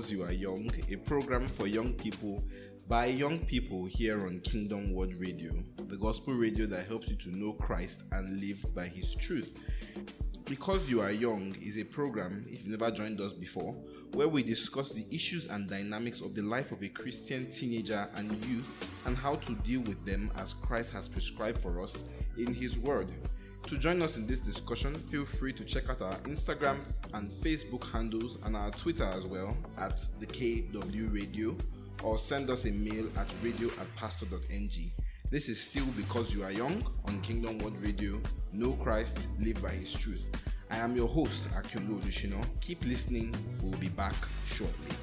Because You Are Young, a program for young people by young people here on Kingdom Word Radio, the gospel radio that helps you to know Christ and live by His truth. Because You Are Young is a program, if you've never joined us before, where we discuss the issues and dynamics of the life of a Christian teenager and youth and how to deal with them as Christ has prescribed for us in His Word. To join us in this discussion, feel free to check out our Instagram and Facebook handles and our Twitter as well at the KW Radio or send us a mail at radio at pastor.ng. This is still because you are young on Kingdom Word Radio. Know Christ, live by His truth. I am your host, Akyunlu Olusina. Keep listening. We'll be back shortly.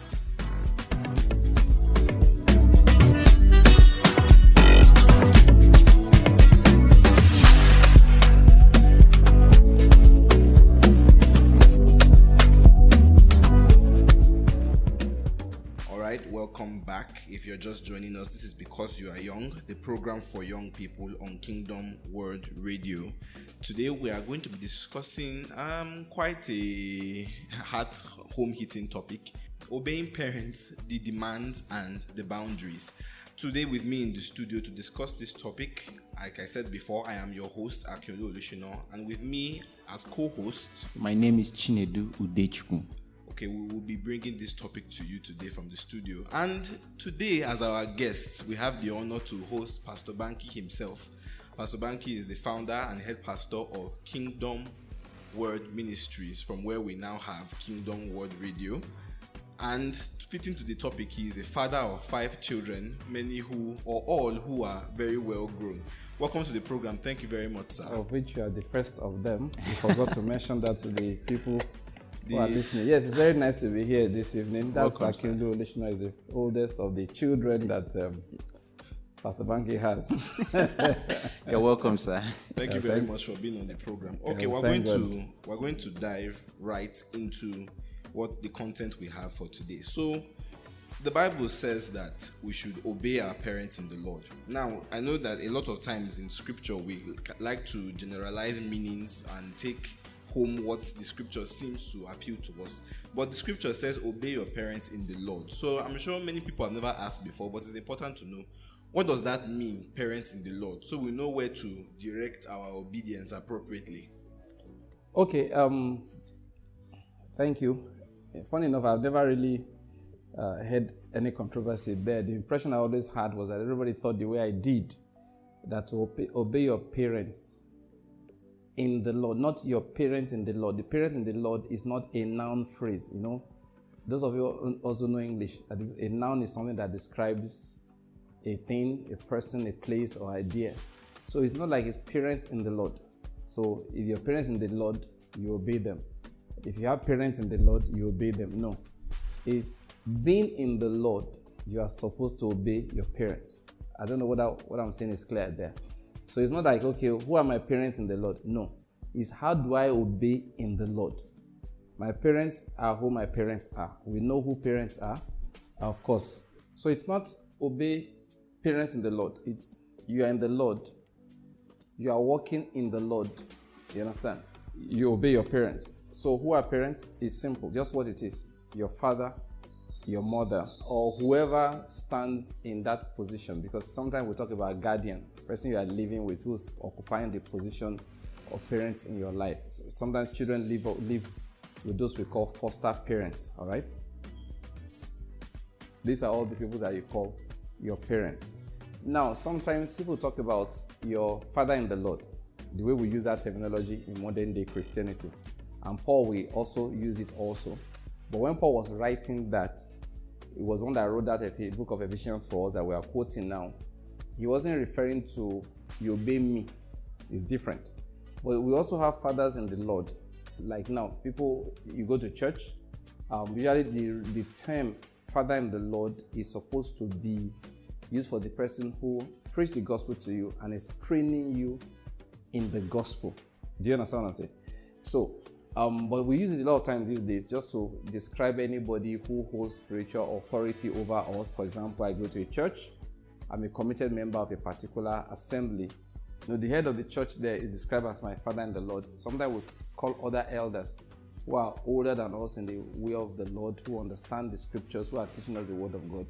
Welcome back. If you're just joining us, this is because you are young, the program for young people on Kingdom Word Radio. Today we are going to be discussing um, quite a hot, home hitting topic obeying parents, the demands, and the boundaries. Today, with me in the studio to discuss this topic, like I said before, I am your host, Akyolu Olusina, and with me as co host, My name is Chinedu Udechukwu. Okay, we will be bringing this topic to you today from the studio. And today, as our guests, we have the honor to host Pastor Bankie himself. Pastor Bankie is the founder and head pastor of Kingdom Word Ministries, from where we now have Kingdom Word Radio. And fitting to the topic, he is a father of five children, many who, or all who are very well grown. Welcome to the program. Thank you very much, sir. of which you are the first of them. You forgot to mention that to the people who are The- listening. Yes, it's very nice to be here this evening. That's Welcome, sir. Akindu Olusina is the oldest of the children that um, Pastor Bankie has. You're welcome, sir. Thank you very much for being on the program. Okay, Yeah, we're going thank to we're going to dive right into what the content we have for today. So, the Bible says that we should obey our parents in the Lord. Now, I know that a lot of times in Scripture we like to generalize meanings and take home what the Scripture seems to appeal to us. But the Scripture says, "Obey your parents in the Lord." So, I'm sure many people have never asked before, but it's important to know what does that mean, parents in the Lord, so we know where to direct our obedience appropriately. okay, um, thank you. Funny enough, I've never really uh, had any controversy there. The impression I always had was that everybody thought the way I did that to obey, obey your parents in the Lord, not your parents in the Lord. The parents in the Lord is not a noun phrase, you know. Those of you also know English, that is, a noun is something that describes a thing, a person, a place, or idea. So it's not like it's parents in the Lord. So if your parents in the Lord, you obey them. If you have parents in the Lord, you obey them. No. It's being in the Lord, you are supposed to obey your parents. I don't know whether what I'm saying is clear there. So it's not like, okay, who are my parents in the Lord? No. It's how do I obey in the Lord? My parents are who my parents are. We know who parents are, of course. So it's not obey parents in the Lord. It's you are in the Lord. You are walking in the Lord. You understand? You obey your parents. So who are parents? Is simple. Just what it is. Your father, your mother, or whoever stands in that position. Because sometimes we talk about guardian, person you are living with, who's occupying the position of parents in your life. So sometimes children live live with those we call foster parents. All right. These are all the people that you call your parents. Now, sometimes people talk about your father in the Lord, the way we use that terminology in modern day Christianity. And Paul will also use it also. But when Paul was writing that, it was one that wrote that a book of Ephesians for us that we are quoting now. He wasn't referring to you obey me. It's different. But we also have fathers in the Lord. Like now, people you go to church, um, usually the, the term father in the Lord is supposed to be used for the person who preached the gospel to you and is training you in the gospel. Do you understand what I'm saying? So, um, but we use it a lot of times these days just to describe anybody who holds spiritual authority over us. For example, I go to a church, I'm a committed member of a particular assembly. You know, the head of the church there is described as my father in the Lord. Sometimes we call other elders who are older than us in the way of the Lord, who understand the scriptures, who are teaching us the word of God,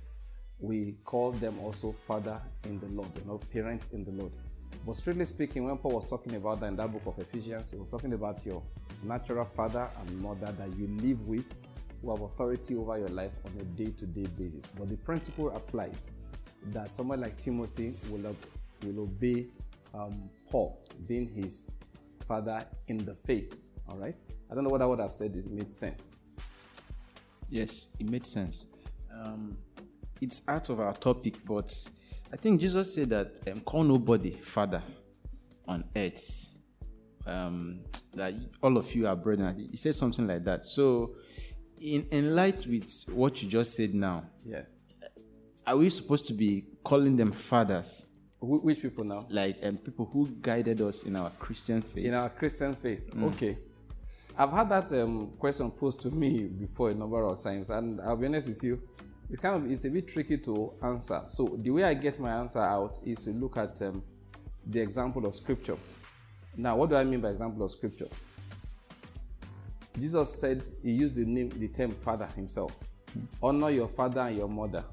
we call them also father in the Lord, you know, parents in the Lord. But strictly speaking, when Paul was talking about that in that book of Ephesians, he was talking about your natural father and mother that you live with, who have authority over your life on a day to day basis. But the principle applies that someone like Timothy will, will obey um, Paul, being his father in the faith. All right? I don't know what I would have said, it made sense. Yes, it made sense. Um, it's out of our topic, but I think Jesus said that um, call nobody father on earth. Um, that all of you are brethren. He said something like that. So, in, in light with what you just said now, Yes. are we supposed to be calling them fathers? Wh- which people now? Like um, people who guided us in our Christian faith? In our Christian faith. Okay. I've had that um, question posed to me before a number of times, and I'll be honest with you, it's kind of it's a bit tricky to answer. So the way I get my answer out is to look at um, the example of Scripture. Now, what do I mean by example of Scripture? Jesus said he used the name, the term father himself. Honor your father and your mother.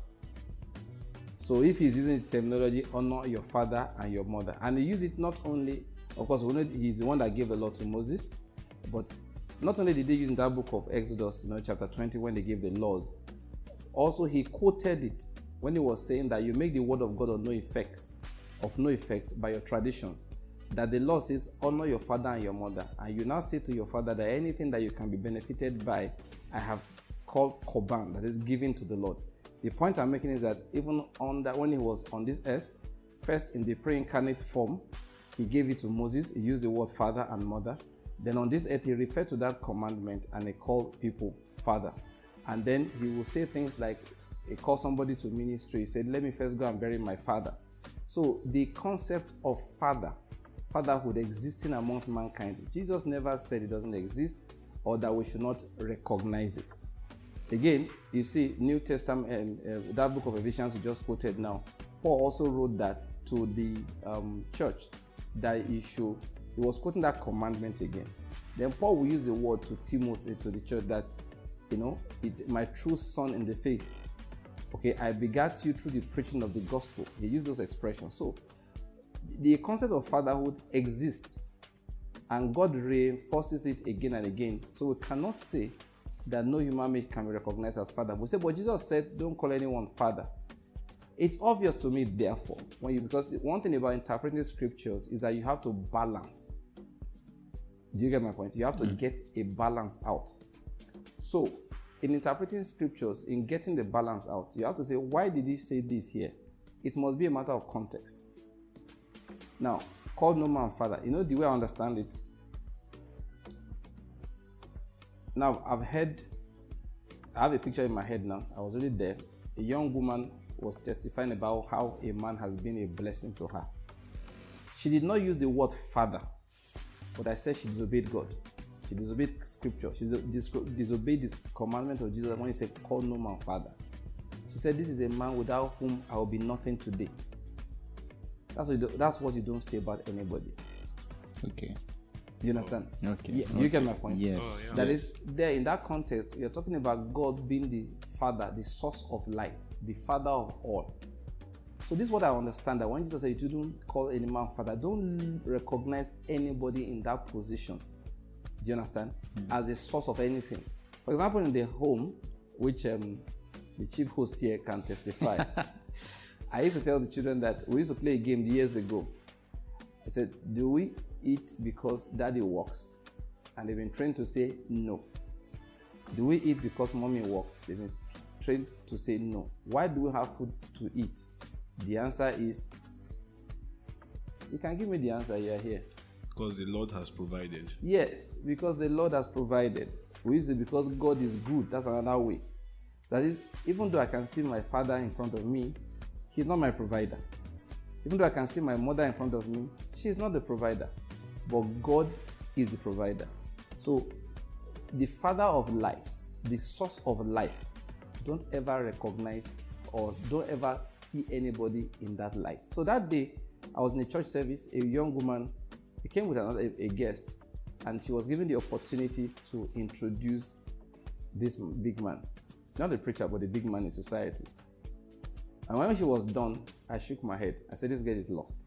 So if he's using the terminology, honor your father and your mother, and he used it not only, of course, he's the one that gave the law to Moses, but not only did they use in that book of Exodus, you know, chapter 20, when they gave the laws, also he quoted it when he was saying that you make the word of God of no effect, of no effect by your traditions. That the law says, honor your father and your mother, and you now say to your father that anything that you can be benefited by, I have called korban, that is given to the Lord. The point I'm making is that even on that when he was on this earth, first in the pre-incarnate form, he gave it to Moses. He used the word father and mother. Then on this earth, he referred to that commandment and he called people father. And then he will say things like, he called somebody to ministry. He said, Let me first go and bury my father. So the concept of father, fatherhood existing amongst mankind, Jesus never said it doesn't exist or that we should not recognize it. Again, you see, New Testament, um, uh, that book of Ephesians you just quoted now, Paul also wrote that to the um, church that should, he was quoting that commandment again. Then Paul will use the word to Timothy, to the church, that, you know, it, my true son in the faith, okay, I begat you through the preaching of the gospel. He used those expressions. So, the concept of fatherhood exists and God reinforces it again and again. So, we cannot say that no human being can be recognized as father. We say, but Jesus said, don't call anyone father. It's obvious to me, therefore, when you because one thing about interpreting scriptures is that you have to balance. Do you get my point? You have to mm. get a balance out. So, in interpreting scriptures, in getting the balance out, you have to say, why did he say this here? It must be a matter of context. Now, call no man father. You know the way I understand it now I've heard, I have a picture in my head now. I was really there. A young woman was testifying about how a man has been a blessing to her. She did not use the word father, but I said she disobeyed God. She disobeyed scripture. She disobeyed this commandment of Jesus when he said, Call no man father. She said, This is a man without whom I will be nothing today. That's what you, do, that's what you don't say about anybody. Okay. Do you understand? Okay. Yeah, do you get my point? Yes. Oh, that is there in that context, you're talking about God being the Father, the source of light, the Father of all. So this is what I understand that when Jesus said you don't call any man father, don't recognize anybody in that position. Do you understand? As a source of anything. For example, in the home, which um, the chief host here can testify. I used to tell the children that we used to play a game years ago. I said, Do we eat because daddy works? And they've been trained to say no. Do we eat because mommy works? They've been trained to say no. Why do we have food to eat? The answer is you can give me the answer, you're here. Because the Lord has provided. Yes, because the Lord has provided. We use it because God is good. That's another way. That is, even though I can see my father in front of me, he's not my provider. Even though I can see my mother in front of me, she's not the provider. But God is the provider. So, the Father of lights, the source of life, don't ever recognize or don't ever see anybody in that light. So that day, I was in a church service, a young woman, he came with another a guest, and she was given the opportunity to introduce this big man, not the preacher, but the big man in society. And when she was done, I shook my head. I said, This girl is lost.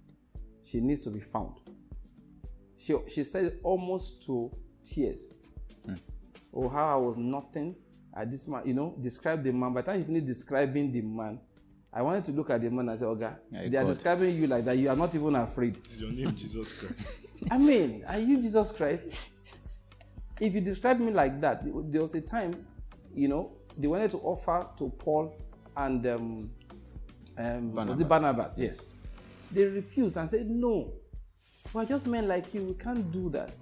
She needs to be found. She, she said almost to tears. Mm. Oh, how I was nothing at this man, you know, describe the man. By the time he finished describing the man, I wanted to look at the man and say, Oga, yeah, they are describing you like that. You are not even afraid. Is your name Jesus Christ? I mean, are you Jesus Christ? if you describe me like that, there was a time, you know, they wanted to offer to Paul and um, um, Barnabas. was it Barnabas? Yes. They refused and said, No, we're just men like you. We can't do that.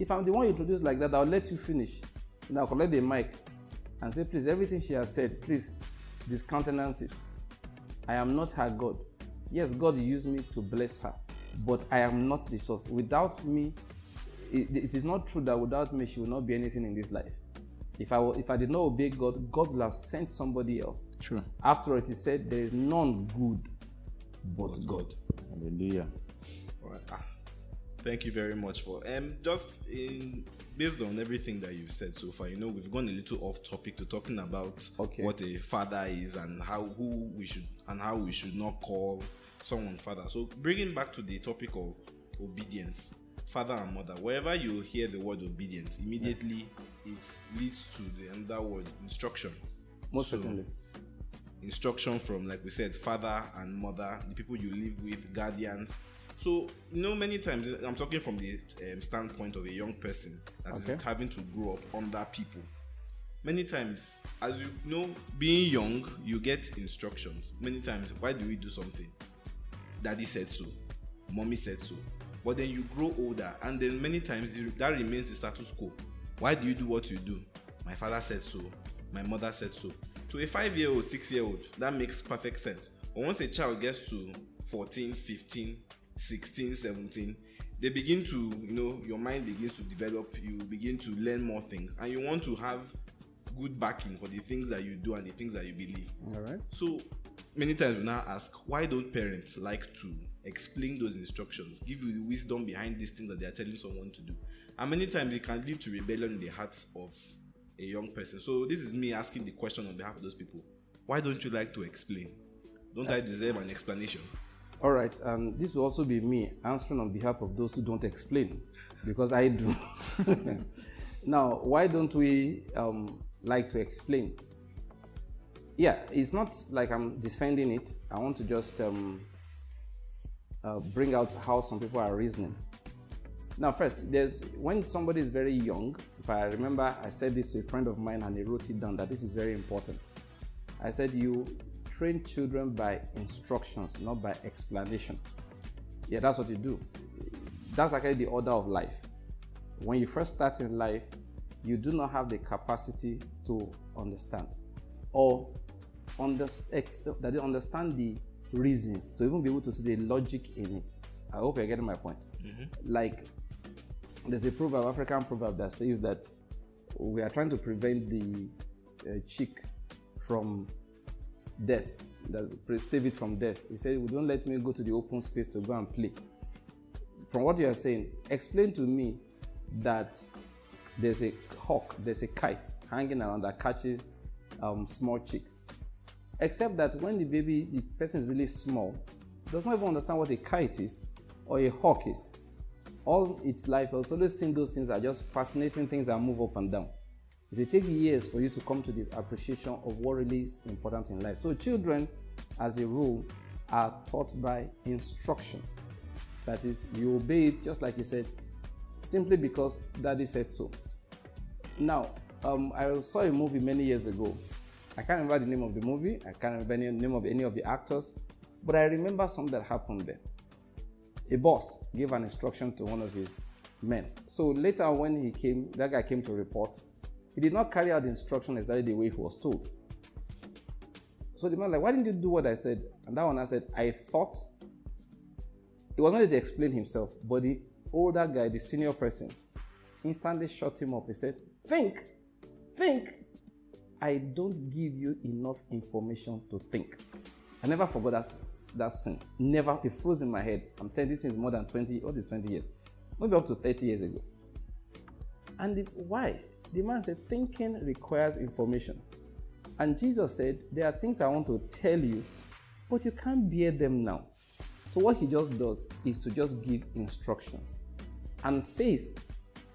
If I'm the one you introduce like that, I'll let you finish. Now collect the mic and say, Please, everything she has said, please discountenance it. I am not her God. Yes, God used me to bless her, but I am not the source. Without me, it, it is not true that without me, she will not be anything in this life. If I, if I did not obey God, God would have sent somebody else. True. After all, it is said, there is none good but God. Hallelujah. All right. Ah, thank you very much for um just in based on everything that you've said so far. You know, we've gone a little off topic to talking about okay. what a father is and how who we should and how we should not call someone father. So bringing back to the topic of obedience, father and mother. Wherever you hear the word obedience, immediately it leads to the another word instruction. Most so, certainly. Instruction from, like we said, father and mother, the people you live with, guardians. So, you know, many times I'm talking from the um, standpoint of a young person that okay. is having to grow up under people. Many times, as you know, being young, you get instructions. Many times, why do we do something? Daddy said so, mommy said so. But then you grow older, and then many times that remains the status quo. Why do you do what you do? My father said so. My mother said so. To a five year old, six year old, that makes perfect sense. But once a child gets to 14, 15, 16, 17, they begin to, you know, your mind begins to develop, you begin to learn more things, and you want to have good backing for the things that you do and the things that you believe. All right. So many times we now ask, why don't parents like to explain those instructions, give you the wisdom behind these things that they are telling someone to do? And many times it can lead to rebellion in the hearts of a young person. So this is me asking the question on behalf of those people. Why don't you like to explain? Don't I deserve an explanation? All right, and this will also be me answering on behalf of those who don't explain, because I do. now, why don't we um, like to explain? Yeah, it's not like I'm defending it. I want to just um, uh, bring out how some people are reasoning. Now, first, there's when somebody is very young. If I remember, I said this to a friend of mine, and he wrote it down that this is very important. I said you train children by instructions, not by explanation. Yeah, that's what you do. That's actually the order of life. When you first start in life, you do not have the capacity to understand or under, that you understand the reasons to even be able to see the logic in it. I hope you're getting my point. Mm-hmm. Like there's a proverb, African proverb that says that we are trying to prevent the uh, chick from death, that save it from death. He said, "Don't let me go to the open space to go and play." From what you are saying, explain to me that there's a hawk, there's a kite hanging around that catches um, small chicks. Except that when the baby, the person is really small, does not even understand what a kite is or a hawk is all its life, also always seen those things are just fascinating things that move up and down. It will take years for you to come to the appreciation of what really is important in life. So, children, as a rule, are taught by instruction. That is, you obey it just like you said, simply because daddy said so. Now, um, I saw a movie many years ago. I can't remember the name of the movie, I can't remember the name of any of the actors, but I remember something that happened there a boss gave an instruction to one of his men. So later, when he came, that guy came to report. He did not carry out the instruction exactly the way he was told. So the man like, why didn't you do what I said? And that one I said, I thought. It was not to explain himself, but the older guy, the senior person, instantly shut him up. He said, Think, think. I don't give you enough information to think. I never forgot that that sin. Never, it froze in my head. I'm telling you, this is more than 20, what is 20 years? Maybe up to 30 years ago. And the, why? The man said, Thinking requires information. And Jesus said, There are things I want to tell you, but you can't bear them now. So, what he just does is to just give instructions. And faith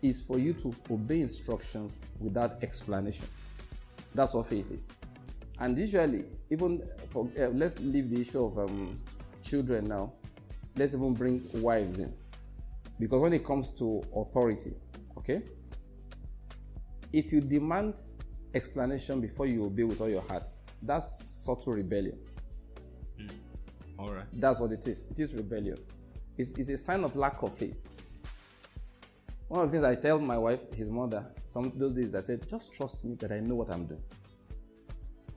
is for you to obey instructions without explanation. That's what faith is. And usually, even for uh, let's leave the issue of um, children now. Let's even bring wives in, because when it comes to authority, okay, if you demand explanation before you obey with all your heart, that's subtle rebellion. Mm. All right. That's what it is. It is rebellion. It's, it's a sign of lack of faith. One of the things I tell my wife, his mother, some those days I said, just trust me that I know what I'm doing.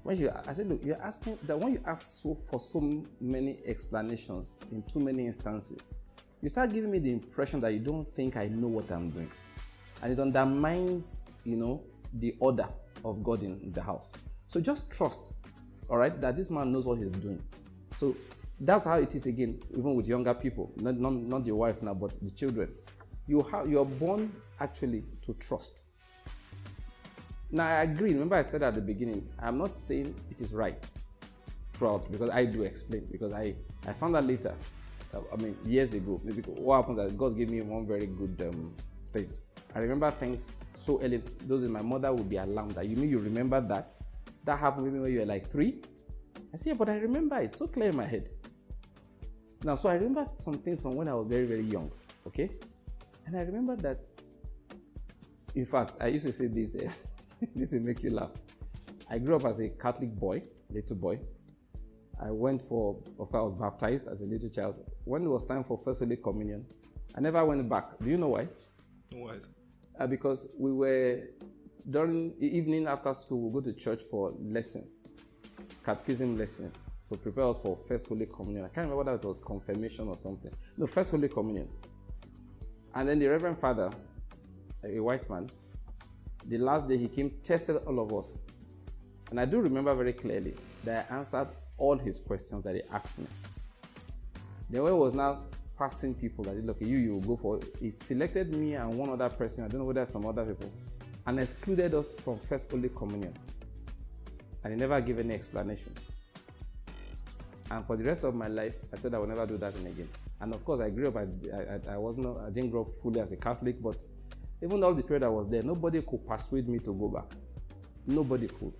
When she, I said, look, you're asking that when you ask so for so many explanations in too many instances, you start giving me the impression that you don't think I know what I'm doing, and it undermines, you know, the order of God in the house. So just trust, all right, that this man knows what he's doing. So that's how it is again, even with younger people, not, not, not your wife now, but the children. You have you're born actually to trust. Now, I agree. Remember, I said at the beginning, I'm not saying it is right throughout because I do explain. Because I, I found out later, uh, I mean, years ago, maybe what happens is God gave me one very good um, thing. I remember things so early. Those in my mother would be alarmed that you mean you remember that? That happened maybe when you were like three? I said, yeah, but I remember it's so clear in my head. Now, so I remember some things from when I was very, very young, okay? And I remember that, in fact, I used to say this. Uh, this will make you laugh. I grew up as a Catholic boy, little boy. I went for, of course, I was baptized as a little child. When it was time for First Holy Communion, I never went back. Do you know why? Why? Uh, because we were, during the evening after school, we go to church for lessons, catechism lessons. So prepare us for First Holy Communion. I can't remember whether it was confirmation or something. No, First Holy Communion. And then the Reverend Father, a white man, the last day he came, tested all of us. And I do remember very clearly that I answered all his questions that he asked me. The way was now passing people that look, you, you go for. He selected me and one other person, I don't know whether some other people, and excluded us from First Holy Communion. And he never gave any explanation. And for the rest of my life, I said I will never do that again. And of course, I grew up, I, I, I was not, I didn't grow up fully as a Catholic, but even all the period I was there, nobody could persuade me to go back. Nobody could.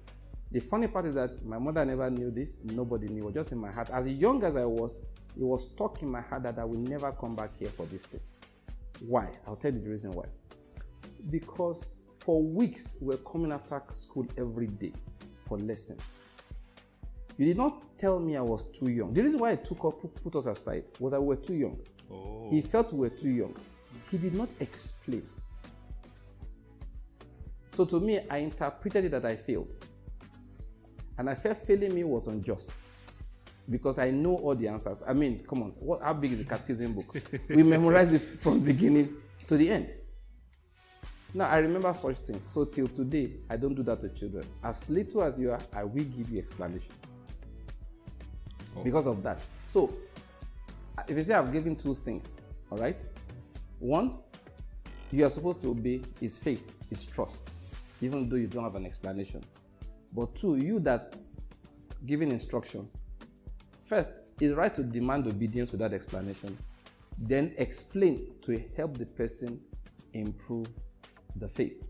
The funny part is that my mother never knew this, nobody knew, just in my heart. As young as I was, it was stuck in my heart that I will never come back here for this thing. Why? I'll tell you the reason why. Because for weeks we we're coming after school every day for lessons. You did not tell me I was too young. The reason why I took up, put us aside was that we were too young. Oh. He felt we were too young. He did not explain. So to me, I interpreted it that I failed. And I felt failing me was unjust because I know all the answers. I mean, come on, what, how big is the catechism book? we memorize it from beginning to the end. Now, I remember such things. So till today, I don't do that to children. As little as you are, I will give you explanation. Oh. Because of that. So, if you say I've given two things, all right? One, you are supposed to obey is faith, is trust even though you don't have an explanation. But two, you that's giving instructions. First, it's right to demand obedience without explanation. Then explain to help the person improve the faith.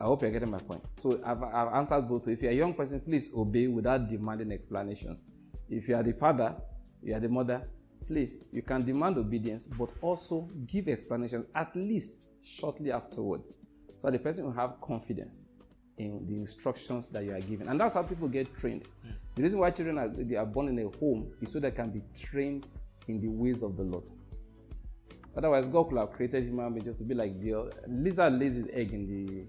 I hope you're getting my point. So I've, I've answered both. If you're a young person, please obey without demanding explanations. If you are the father, you are the mother, please, you can demand obedience, but also give explanations at least shortly afterwards. So the person will have confidence in the instructions that you are giving. And that's how people get trained. The reason why children are, they are born in a home is so they can be trained in the ways of the Lord. Otherwise, God could have created human beings just to be like the lizard lays his egg in the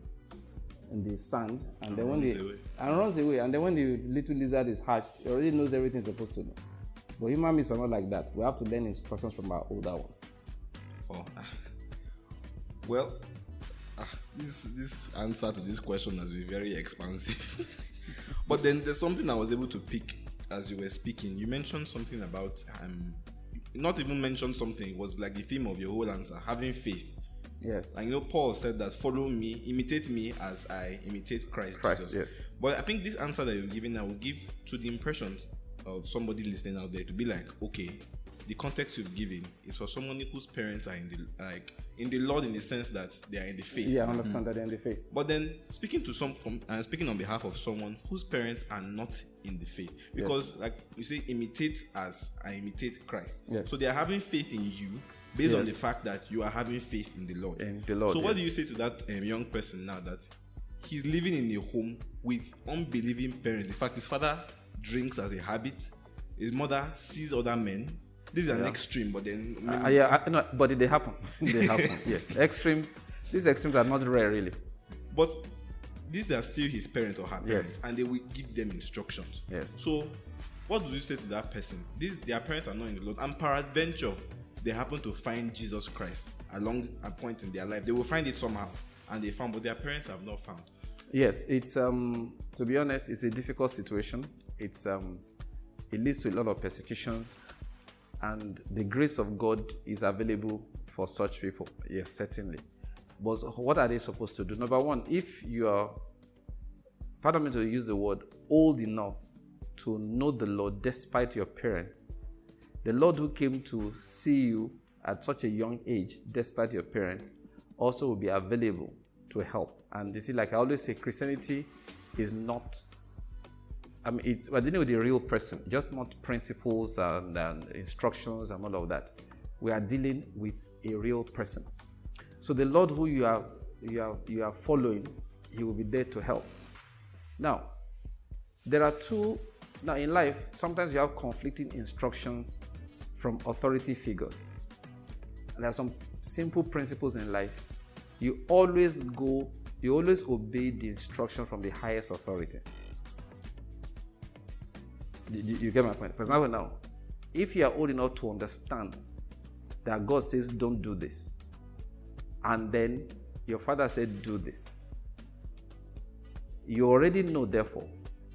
in the sand, and, and then when the away. and runs away, and then when the little lizard is hatched, he already knows everything he's supposed to know. But human beings are not like that. We have to learn instructions from our older ones. Oh, ah. well, ah, this this answer to this question has been very expansive. but then there's something I was able to pick as you were speaking. You mentioned something about um, not even mentioned something. It was like the theme of your whole answer: having faith Yes. And you know, Paul said that follow me, imitate me as I imitate Christ, Christ, Jesus. yes. But I think this answer that you're giving now will give to the impressions of somebody listening out there to be like, okay, the context you've given is for someone whose parents are in the like in the Lord in the sense that they are in the faith. Yeah, I understand that they're in the faith. But then speaking to some from and speaking on behalf of someone whose parents are not in the faith, because like you say, imitate as I imitate Christ. Yes. So they are having faith in you based on the fact that you are having faith in the Lord. In the Lord, So what yes. do you say to that um, young person now that he's living in a home with unbelieving parents? In fact, his father drinks as a habit. His mother sees other men. This is an extreme, but then Uh, yeah, I, no, but they happen. They happen. yes, extremes. These extremes are not rare, really. But these are still his parents or her parents, Yes. and they will give them instructions. Yes. So, what do you say to that person? These their parents are not in the Lord, and peradventure, they happen to find Jesus Christ along a point in their life. They will find it somehow, and they found, but their parents have not found. Yes, it's um to be honest, it's a difficult situation. It's um it leads to a lot of persecutions, and the grace of God is available for such people. Yes, certainly. But what are they supposed to do? Number one, if you are, pardon me to use the word, old enough to know the Lord despite your parents, the Lord who came to see you at such a young age, despite your parents, also will be available to help. And you see, like I always say, Christianity is not. I mean, it's we're dealing with a real person, just not principles and, and instructions and all of that. We are dealing with a real person. So the Lord who you are you are you are following, He will be there to help. Now, there are two now in life sometimes you have conflicting instructions from authority figures there are some simple principles in life you always go you always obey the instruction from the highest authority Do you get my point for example now if you are old enough to understand that god says don't do this and then your father said do this you already know, therefore,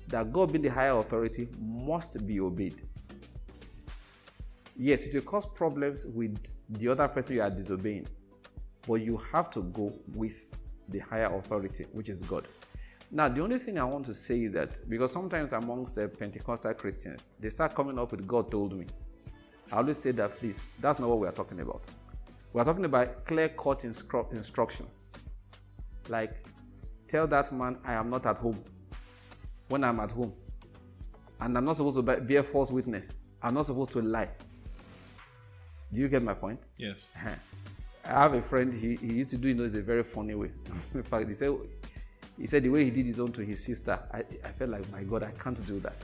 that God being the higher authority must be obeyed. Yes, it will cause problems with the other person you are disobeying, but you have to go with the higher authority, which is God. Now, the only thing I want to say is that because sometimes amongst uh, Pentecostal Christians, they start coming up with God told me. I always say that, please, that's not what we are talking about. We are talking about clear cut instru- instructions. Like, tell that man I am not at home when I'm at home. And I'm not supposed to be- bear false witness. I'm not supposed to lie. Do you get my point? Yes. I have a friend, he, he used to do it in a very funny way. in fact, he said, he said the way he did his own to his sister, I, I felt like, my God, I can't do that.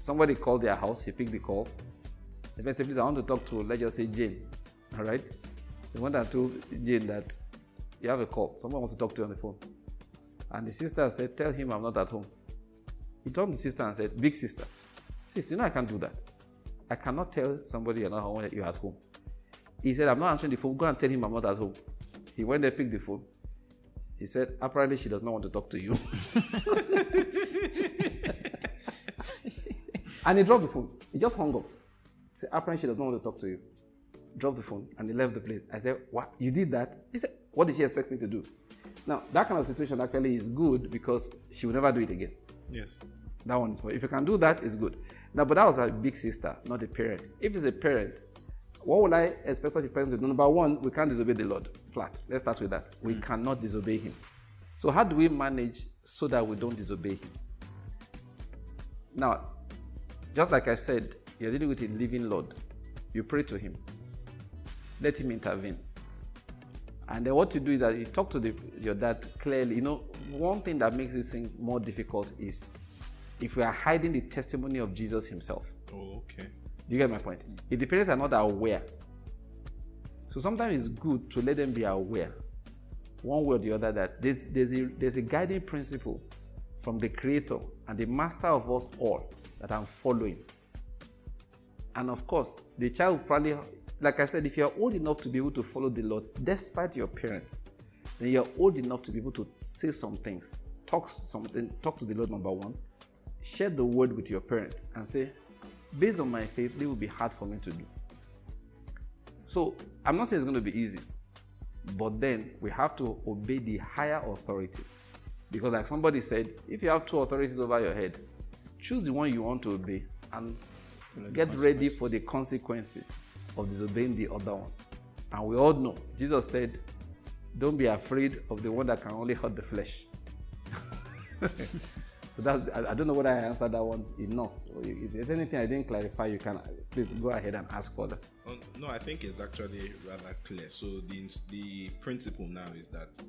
Somebody called their house, he picked the call. The person said, please, I want to talk to, let's just say, Jane. All right? So when I told Jane that you have a call, someone wants to talk to you on the phone. And the sister said, tell him I'm not at home. He told the sister and said, big sister, sis, you know I can't do that. I cannot tell somebody you're not home you're at home. He said, I'm not answering the phone. Go and tell him I'm not at home. He went there, picked the phone. He said, apparently she does not want to talk to you. and he dropped the phone. He just hung up. He said, apparently she does not want to talk to you. Dropped the phone and he left the place. I said, what? You did that? He said, what did she expect me to do? Now, that kind of situation actually is good because she will never do it again. Yes. That one is for if you can do that, it's good. Now, but that was a big sister, not a parent. If it's a parent, what would I expect such a parent to do? Number one, we can't disobey the Lord. Flat. Let's start with that. We mm. cannot disobey Him. So, how do we manage so that we don't disobey Him? Now, just like I said, you're dealing with a living Lord. You pray to Him. Let Him intervene. And then what you do is that you talk to the, your dad clearly. You know, one thing that makes these things more difficult is if we are hiding the testimony of Jesus himself. Oh, okay. You get my point? If the parents are not aware, so sometimes it's good to let them be aware, one way or the other, that there's, there's, a, there's a guiding principle from the Creator and the Master of us all that I'm following. And of course, the child will probably, like I said, if you're old enough to be able to follow the Lord despite your parents, then you're old enough to be able to say some things, talk something, talk to the Lord. Number one, share the word with your parents and say, based on my faith, it will be hard for me to do. So I'm not saying it's going to be easy, but then we have to obey the higher authority. Because, like somebody said, if you have two authorities over your head, choose the one you want to obey and get ready for the consequences of disobeying the other one. And we all know, Jesus said, Don't be afraid of the one that can only hurt the flesh. so that's, I, I, don't know whether I answered that one enough. If there's anything I didn't clarify, you can please go ahead and ask further. Um, no, I think it's actually rather clear. So the, the principle now is that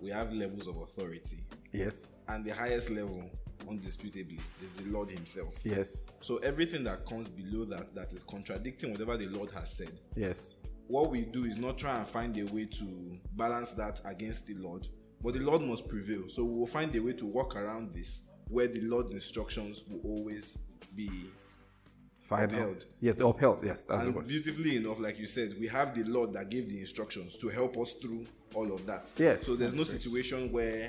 we have levels of authority. Yes. And the highest level, undisputably, is the Lord Himself. Yes. So everything that comes below that that is contradicting whatever the Lord has said. Yes. What we do is not try and find a way to balance that against the Lord, but the Lord must prevail. So we will find a way to work around this where the Lord's instructions will always be Final. upheld. Yes, upheld. Yes, that's and the word. beautifully enough, like you said, we have the Lord that gave the instructions to help us through all of that. Yes. So there's no great. situation where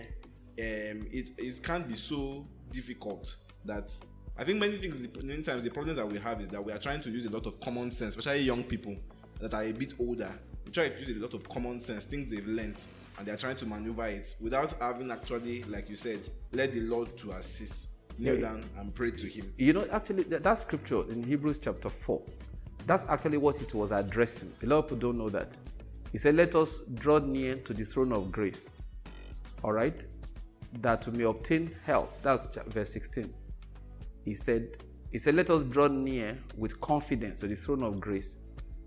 um, it it can't be so difficult that I think many things many times the problem that we have is that we are trying to use a lot of common sense, especially young people that are a bit older. We try to use a lot of common sense, things they've learned, and they're trying to maneuver it without having actually, like you said, let the Lord to assist. Kneel down and pray to Him. You know, actually, that scripture in Hebrews chapter 4, that's actually what it was addressing. A lot of people don't know that. He said, Let us draw near to the throne of grace. All right? That we may obtain help. That's verse 16. He said, He said, Let us draw near with confidence to the throne of grace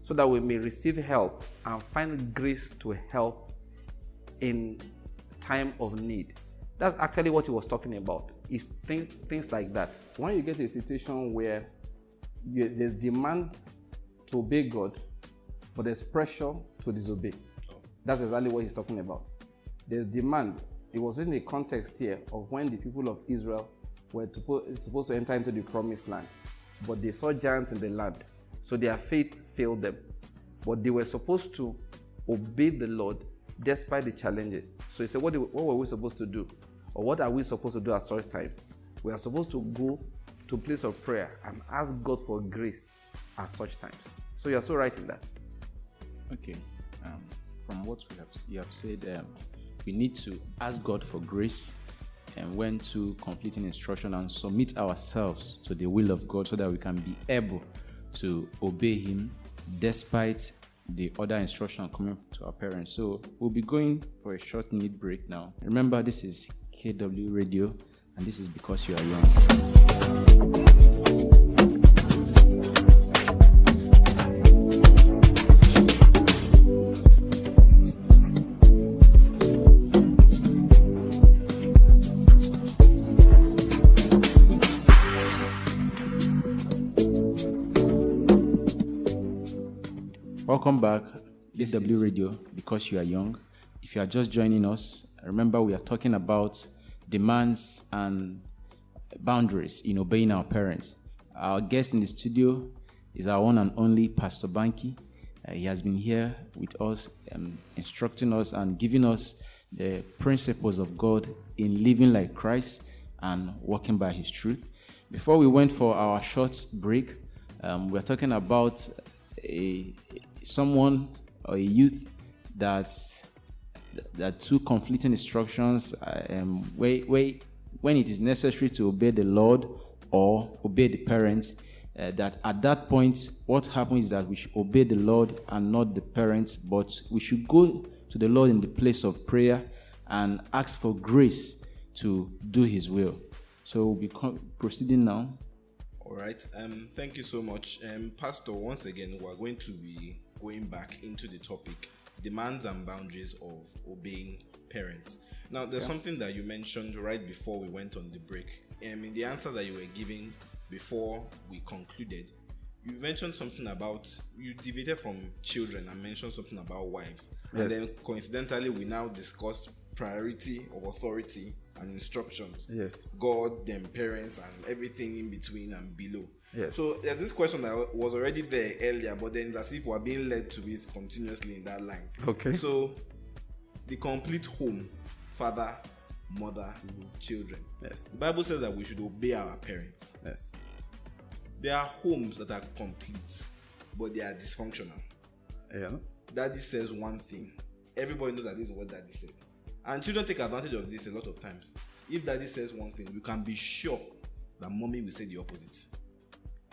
so that we may receive help and find grace to help in time of need. That's actually what he was talking about. Is things, things like that. When you get a situation where you, there's demand to obey God, but there's pressure to disobey. That's exactly what he's talking about. There's demand. It was in the context here of when the people of Israel were supposed to enter into the promised land, but they saw giants in the land. So their faith failed them. But they were supposed to obey the Lord despite the challenges. So he said, what, what were we supposed to do? Or what are we supposed to do at such times? We are supposed to go to a place of prayer and ask God for grace at such times. So you are so right in that. Okay. Um, from what we have you have said, um, we need to ask God for grace and when to complete an instruction and submit ourselves to the will of God so that we can be able to obey Him despite the other instruction coming to our parents. So we'll be going for a short minute break now. Remember, this is KW Radio, and this is because you are young. Welcome back, this KW Radio, because you are young. If you are just joining us, remember we are talking about demands and boundaries in obeying our parents. Our guest in the studio is our one and only Pastor Bankie. Uh, he has been here with us, um, instructing us and giving us the principles of God in living like Christ and walking by His truth. Before we went for our short break, um, we are talking about a, someone or a youth that that two conflicting instructions um, where, where, when it is necessary to obey the Lord or obey the parents, uh, that at that point, what happens is that we should obey the Lord and not the parents, but we should go to the Lord in the place of prayer and ask for grace to do His will. So we'll be proceeding now. All right. Um, thank you so much, um, Pastor. Once again, we're going to be going back into the topic demands and boundaries of obeying parents. Now, there's yeah. something that you mentioned right before we went on the break. Um, in the answers that you were giving before we concluded, you mentioned something about you deviated from children and mentioned something about wives. Yes. And then coincidentally, we now discuss priority of authority and instructions. Yes. God, then parents, and everything in between and below. Yes. So there's this question that was already there earlier, but then it's as if we're being led to it continuously in that line. Okay. So the complete home, father, mother, mm-hmm. children. Yes. The Bible says that we should obey our parents. Yes. There are homes that are complete, but they are dysfunctional. Yeah. Daddy says one thing, everybody knows that this is what daddy said. And children take advantage of this a lot of times. If daddy says one thing, you can be sure that mommy will say the opposite.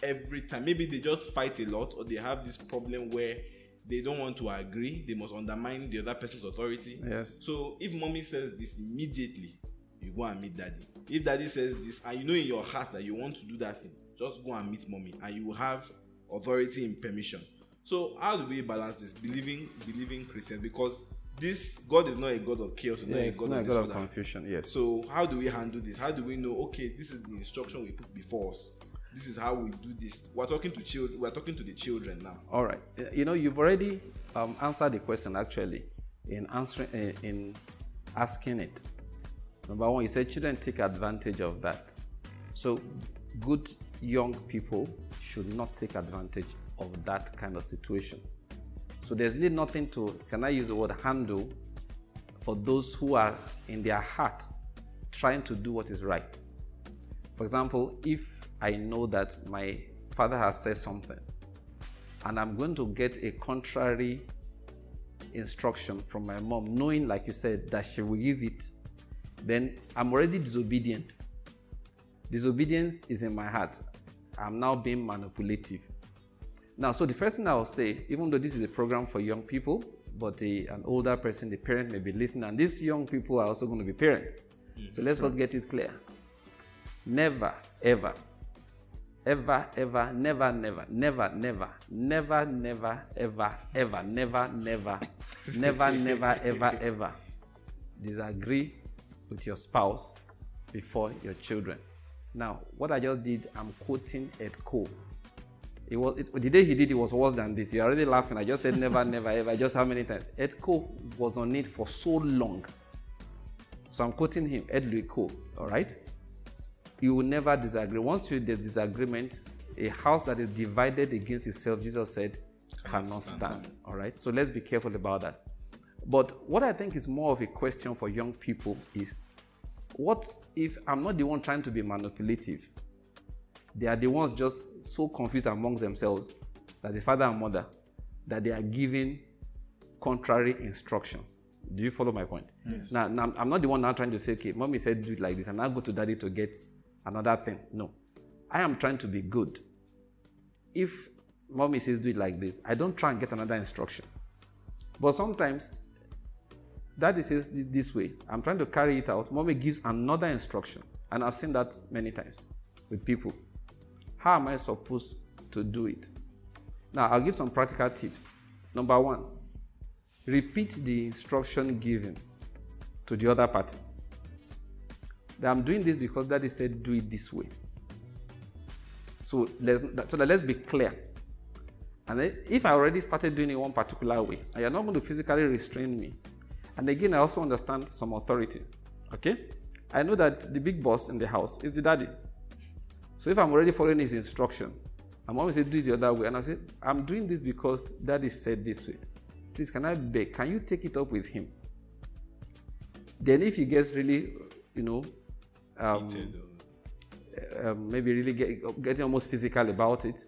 Every time. Maybe they just fight a lot or they have this problem where they don't want to agree, they must undermine the other person's authority. Yes. So if mommy says this immediately, you go and meet daddy. If daddy says this and you know in your heart that you want to do that thing, just go and meet mommy and you will have authority and permission. So how do we balance this? Believing believing Christians because this God is not a God of chaos, it's not a God of God of confusion. Yes. So how do we handle this? How do we know? Okay, this is the instruction we put before us. This is how we do this. We're talking to children. We're talking to the children now. All right. You know, you've already um, answered the question actually in answering in, in asking it. Number one, you said children take advantage of that. So, good young people should not take advantage of that kind of situation. So, there's really nothing to, can I use the word handle, for those who are in their heart trying to do what is right. For example, if I know that my father has said something and I'm going to get a contrary instruction from my mom, knowing, like you said, that she will give it, then I'm already disobedient. Disobedience is in my heart. I'm now being manipulative. Now, so the first thing I'll say, even though this is a program for young people, but a, an older person, the parent may be listening, and these young people are also going to be parents. Mm, so let's first get it clear. Never, ever, ever, ever, never, never, never, never, never, never, ever, ever, never, never, never, never, ever, ever disagree with your spouse before your children. Now, what I just did, I'm quoting Ed Cole. It was it, the day he did it was worse than this. You're already laughing. I just said never, never, ever. Just how many times? Ed Cole was on it for so long. So I'm quoting him, Ed Louis Cole. All right you will never disagree. Once you there's disagreement, a house that is divided against itself, Jesus said, cannot stand. All right. So let's be careful about that. But what I think is more of a question for young people is what if I'm not the one trying to be manipulative? They are the ones just so confused amongst themselves that the father and mother that they are giving contrary instructions. Do you follow my point? Yes. Now, now, I'm not the one now trying to say, okay, mommy said do it like this, and I go to daddy to get another thing. No. I am trying to be good. If mommy says do it like this, I don't try and get another instruction. But sometimes daddy says this way. I'm trying to carry it out. Mommy gives another instruction. And I've seen that many times with people. How am I supposed to do it? Now, I'll give some practical tips. Number one, repeat the instruction given to the other party. That I'm doing this because daddy said do it this way. So let's so that let's be clear. And if I already started doing it one particular way, and you're not going to physically restrain me. And again, I also understand some authority. Okay? I know that the big boss in the house is the daddy. So if I'm already following his instruction, I'm always saying do it the other way. And I say, I'm doing this because daddy said this way. Please, can I beg? Can you take it up with him? Then if he gets really, you know, um, um, maybe really get, getting almost physical about it,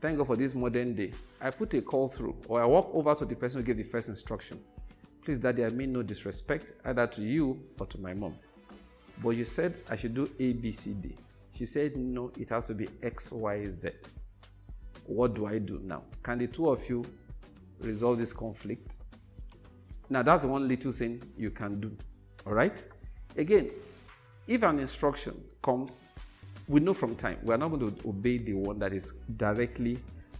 thank God for this modern day. I put a call through or I walk over to the person who gave the first instruction. Please, daddy, I mean no disrespect either to you or to my mom. But you said I should do A, B, C, D. She said, no, it has to be X, Y, Z. What do I do now? Can the two of you resolve this conflict? Now, that's one little thing you can do. All right? Again, if an instruction comes, we know from time we are not going to obey the one that is directly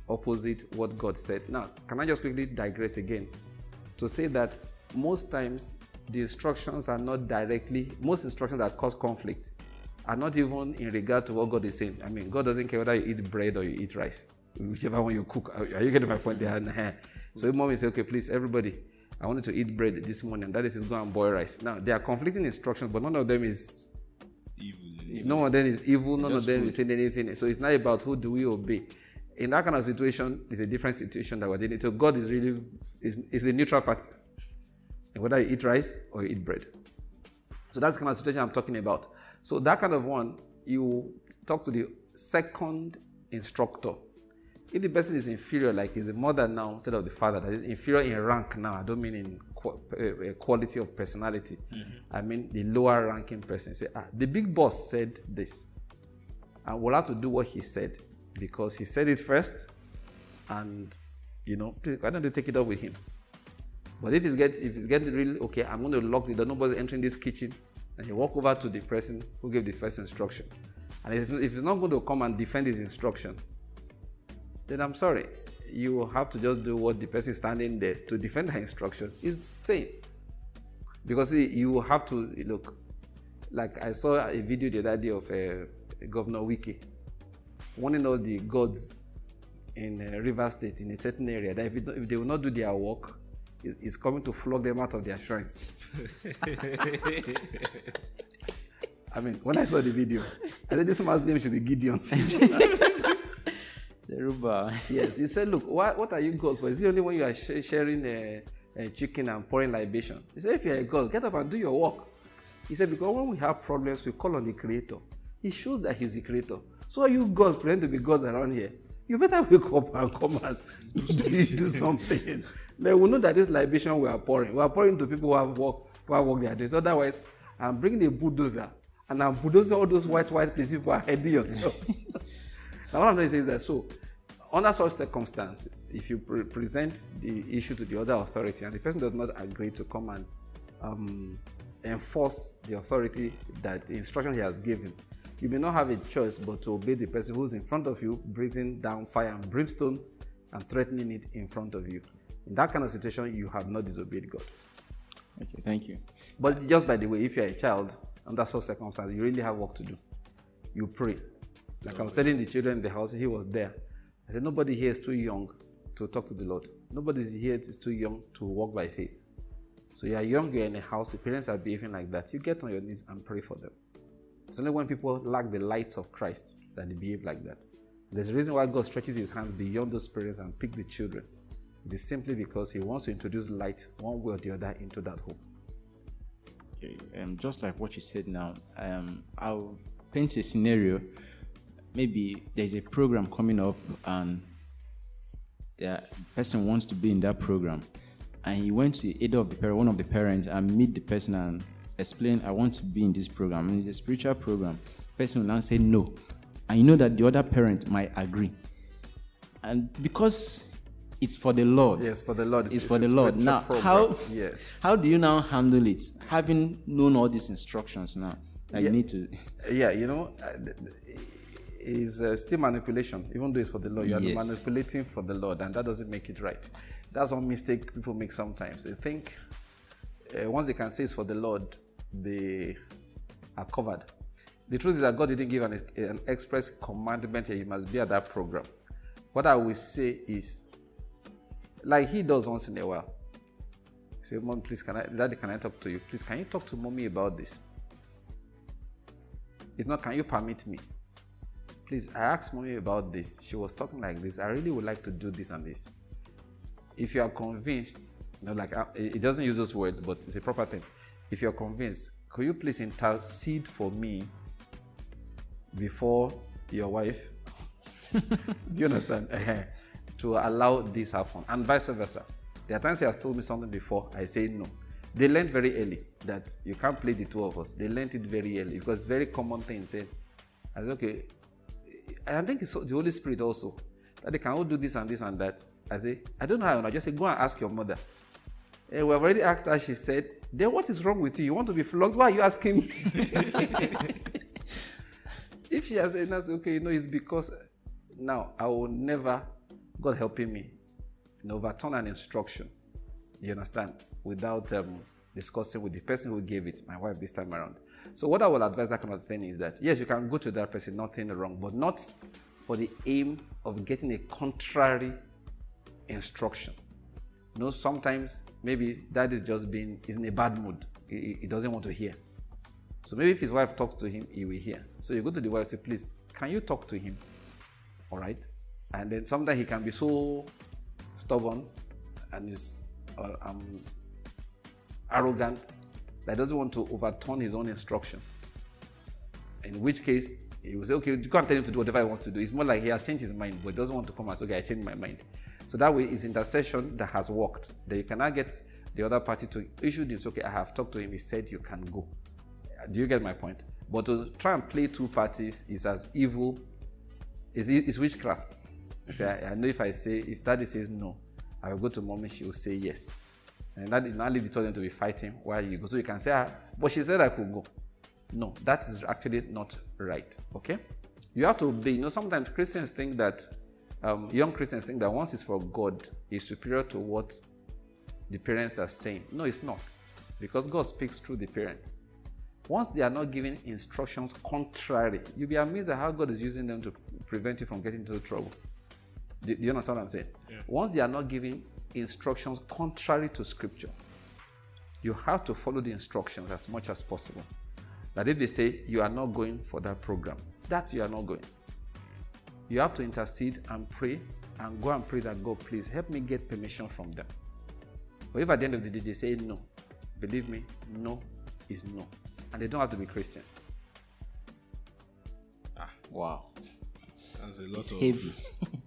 opposite what God said. Now, can I just quickly digress again to say that most times the instructions are not directly, most instructions that cause conflict are not even in regard to what God is saying. I mean, God doesn't care whether you eat bread or you eat rice, whichever one you cook. Are you getting my point there? So if mommy say, okay, please, everybody, I wanted to eat bread this morning. That is, go and boil rice. Now, there are conflicting instructions, but none of them is Evil. no one of them is evil. None of them food. is saying anything. So it's not about who do we obey. In that kind of situation, it's a different situation that we're dealing. So God is really is, is a neutral party, and whether you eat rice or you eat bread. So that's the kind of situation I'm talking about. So that kind of one, you talk to the second instructor. If the person is inferior, like he's the mother now instead of the father, that is inferior in rank now, I don't mean in quality of personality. Mm-hmm. I mean, the lower ranking person say, ah, the big boss said this. And we'll have to do what he said because he said it first. And, you know, why don't take it up with him? But if it's getting, if it's getting really, okay, I'm going to lock the door, nobody's entering this kitchen. And you walk over to the person who gave the first instruction. And if, if he's not going to come and defend his instruction, then I'm sorry you will have to just do what the person standing there to defend her instruction is saying. Because you have to look, like I saw a video the other day of uh, Governor Wike warning all the gods in uh, River State in a certain area that if, it, if, they will not do their work, it's coming to flog them out of their shrines. I mean, when I saw the video, I said this man's name should be Gideon. Yes, he said, look, what, what are you gods for? Is it only when you are sh- sharing a, a, chicken and pouring libation? He said, if you're a god, get up and do your work. He said, because when we have problems, we call on the creator. He shows that he's the creator. So are you gods pretend to be gods around here? You better wake up and come and do, something. then we know that this libation we are pouring, we are pouring to people who have work, who have work their days. Otherwise, I'm bringing a bulldozer and I'm bulldozing all those white, white places people are heading yourself. now, what I'm trying to say is that so under such circumstances, if you pre- present the issue to the other authority and the person does not agree to come and um, enforce the authority that the instruction he has given, you may not have a choice but to obey the person who's in front of you, breathing down fire and brimstone and threatening it in front of you. In that kind of situation, you have not disobeyed God. Okay, thank you. But just by the way, if you're a child under such circumstances, you really have work to do. You pray. Like I was telling the children in the house, he was there. I said, nobody here is too young to talk to the Lord. Nobody here is too young to walk by faith. So you are young, you're in a house, your parents are behaving like that. You get on your knees and pray for them. It's only when people lack the light of Christ that they behave like that. There's a reason why God stretches his hand beyond those parents and pick the children. It is simply because he wants to introduce light one way or the other into that home. Okay, um, just like what you said now, um, I'll paint a scenario maybe there's a program coming up and the person wants to be in that program and he went to either of the parent, one of the parents and meet the person and explain I want to be in this program and it's a spiritual program person will now say no and you know that the other parent might agree and because it's for the Lord. Yes, for the Lord. It's, it's for the Lord. Now, program. how yes, how do you now handle it? Having known all these instructions now, that yeah. you need to. Yeah, you know, is uh, still manipulation, even though it's for the Lord. You are yes. manipulating for the Lord, and that doesn't make it right. That's one mistake people make sometimes. They think uh, once they can say it's for the Lord, they are covered. The truth is that God didn't give an, an express commandment that you must be at that program. What I will say is, like He does once in a while. Say, Mom, please, can I, Daddy, can I talk to you? Please, can you talk to Mommy about this? It's not, can you permit me? Please, I asked mommy about this. She was talking like this. I really would like to do this and this. If you are convinced, you know, like uh, it doesn't use those words, but it's a proper thing. If you're convinced, could you please intercede for me before your wife? do you understand? to allow this happen, and vice versa. There are times he has told me something before, I say no. They learned very early that you can't play the two of us. They learned it very early because it's very common thing. Say, I said, okay, I think it's the Holy Spirit also that they can all do this and this and that. I say, I don't know how. I just say, go and ask your mother. And eh, we have already asked her. She said, then what is wrong with you? You want to be flogged? Why are you asking me? if she has said, okay. You know, it's because now I will never, God helping me, you know, overturn an instruction. You understand? Without um, discussing with the person who gave it, my wife this time around. So what I will advise that kind of thing is that yes, you can go to that person, nothing wrong, but not for the aim of getting a contrary instruction. You know, sometimes maybe that is just being is in a bad mood. He, he, doesn't want to hear. So maybe if his wife talks to him, he will hear. So you go to the wife and say, please, can you talk to him? All right. And then sometimes he can be so stubborn and is uh, um, arrogant that doesn't want to overturn his own instruction. In which case, he will say, okay, you can't tell him to do whatever he wants to do. It's more like he has changed his mind, but doesn't want to come and say, okay, I changed my mind. So that way, it's intercession that has worked. That you cannot get the other party to issue this. Okay, I have talked to him. He said you can go. Do you get my point? But to try and play two parties is as evil. Is is witchcraft. I, I know if I say if daddy says no, I will go to mommy. She will say yes, and that now lead the them to be fighting while you go. So you can say, ah, but she said I could go. No, that is actually not right. Okay, you have to obey. You know, sometimes Christians think that um, young Christians think that once it's for God, is superior to what the parents are saying. No, it's not, because God speaks through the parents. Once they are not giving instructions contrary, you'll be amazed at how God is using them to prevent you from getting into trouble. Do, do you understand what I'm saying? Yeah. Once they are not giving instructions contrary to Scripture, you have to follow the instructions as much as possible. That if they say you are not going for that program, that you are not going. You have to intercede and pray and go and pray that God, please help me get permission from them. But if at the end of the day they say no, believe me, no is no. And they don't have to be Christians. Ah, wow. That's a lot it's of heavy.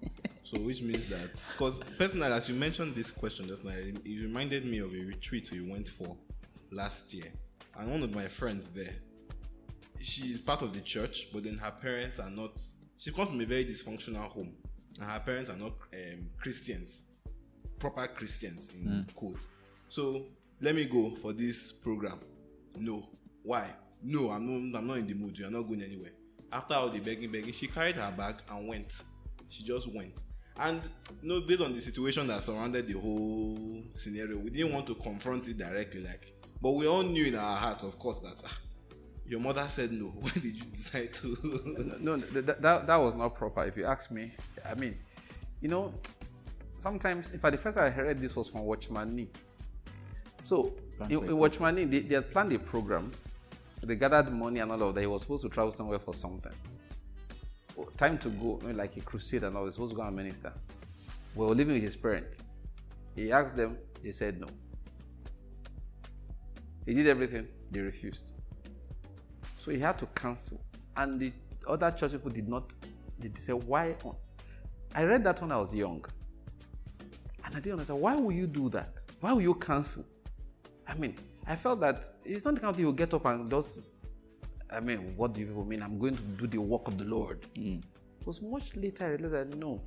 so which means that because personally, as you mentioned this question just now, it reminded me of a retreat we went for last year. And one of my friends there, she is part of the church, but then her parents are not. She comes from a very dysfunctional home, and her parents are not um, Christians, proper Christians in mm. quote. So let me go for this program. No, why? No, I'm not. I'm not in the mood. You are not going anywhere. After all the begging, begging, she carried her bag and went. She just went. And you know, based on the situation that surrounded the whole scenario, we didn't want to confront it directly, like. But we all knew in our hearts, of course, that ah, your mother said no. Why did you decide to? no, that, that, that was not proper. If you ask me, I mean, you know, sometimes, in fact, the first I heard this was from Watchman Nee. So, in, in Watchman Nee, they, they had planned a program. They gathered money and all of that. He was supposed to travel somewhere for something. Time to go, like a crusade and all. He was supposed to go and minister. We were living with his parents. He asked them, they said no. He did everything, they refused. So he had to cancel. And the other church people did not, they said, why? on? I read that when I was young. And I didn't understand, why would you do that? Why will you cancel? I mean, I felt that it's not the kind of thing you get up and just, I mean, what do you mean? I'm going to do the work of the Lord. Mm. It was much later I realized that no.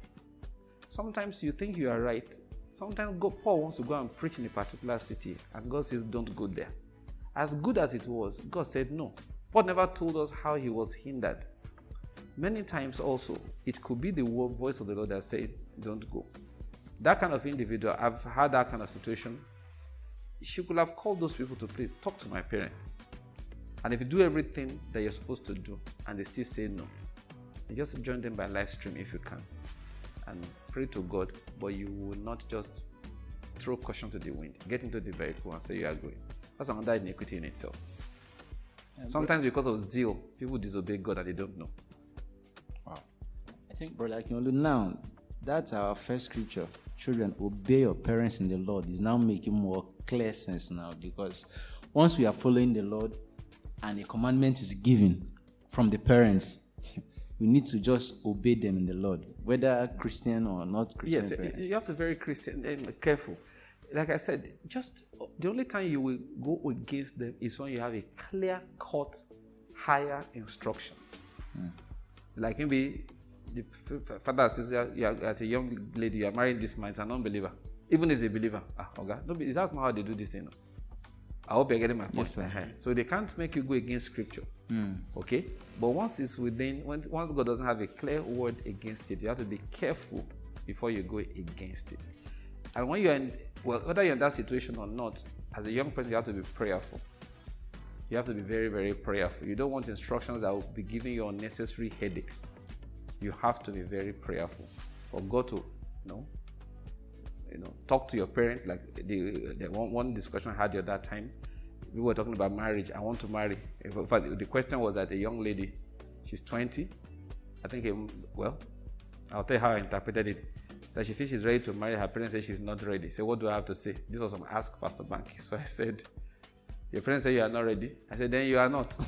Sometimes you think you are right. Sometimes God, Paul wants to go and preach in a particular city, and God says, don't go there. As good as it was, God said no. Paul never told us how he was hindered. Many times also, it could be the voice of the Lord that said, Don't go. That kind of individual, I've had that kind of situation. She could have called those people to please talk to my parents. And if you do everything that you're supposed to do and they still say no, you just join them by live stream if you can. And pray to God, but you will not just throw caution to the wind. Get into the vehicle and say you are going. That's another iniquity in itself. Sometimes because of zeal, people disobey God and they don't know. Wow. I think, Brother Akinolu, now that's our first scripture. Children, obey your parents in the Lord is now making more clear sense now because once we are following the Lord and a commandment is given from the parents, we need to just obey them in the Lord, whether Christian or not Christian. Yes, parent. you have to be very Christian and careful like I said, just the only time you will go against them is when you have a clear cut, higher instruction. Mm. Like maybe the father says, you are, as a young lady, you are marrying this man, it's an unbeliever. Even as a believer. Ah, okay. No, that's not how they do this thing. No? I hope you're getting my point. Yes, so they can't make you go against scripture. Mm. Okay? But once it's within, once, once God doesn't have a clear word against it, you have to be careful before you go against it. And when you're in well, whether you're in that situation or not, as a young person, you have to be prayerful. You have to be very, very prayerful. You don't want instructions that will be giving you unnecessary headaches. You have to be very prayerful for God to, you know, you know, talk to your parents. Like the, the one, one discussion I had at that time, we were talking about marriage. I want to marry. In fact, the question was that a young lady, she's 20. I think, um, well, I'll tell you how I interpreted it. So she feels she's ready to marry. Her parents say she's not ready. So what do I have to say? This was some ask Pastor Bankie. So I said, Your parents say you are not ready. I said, Then you are not.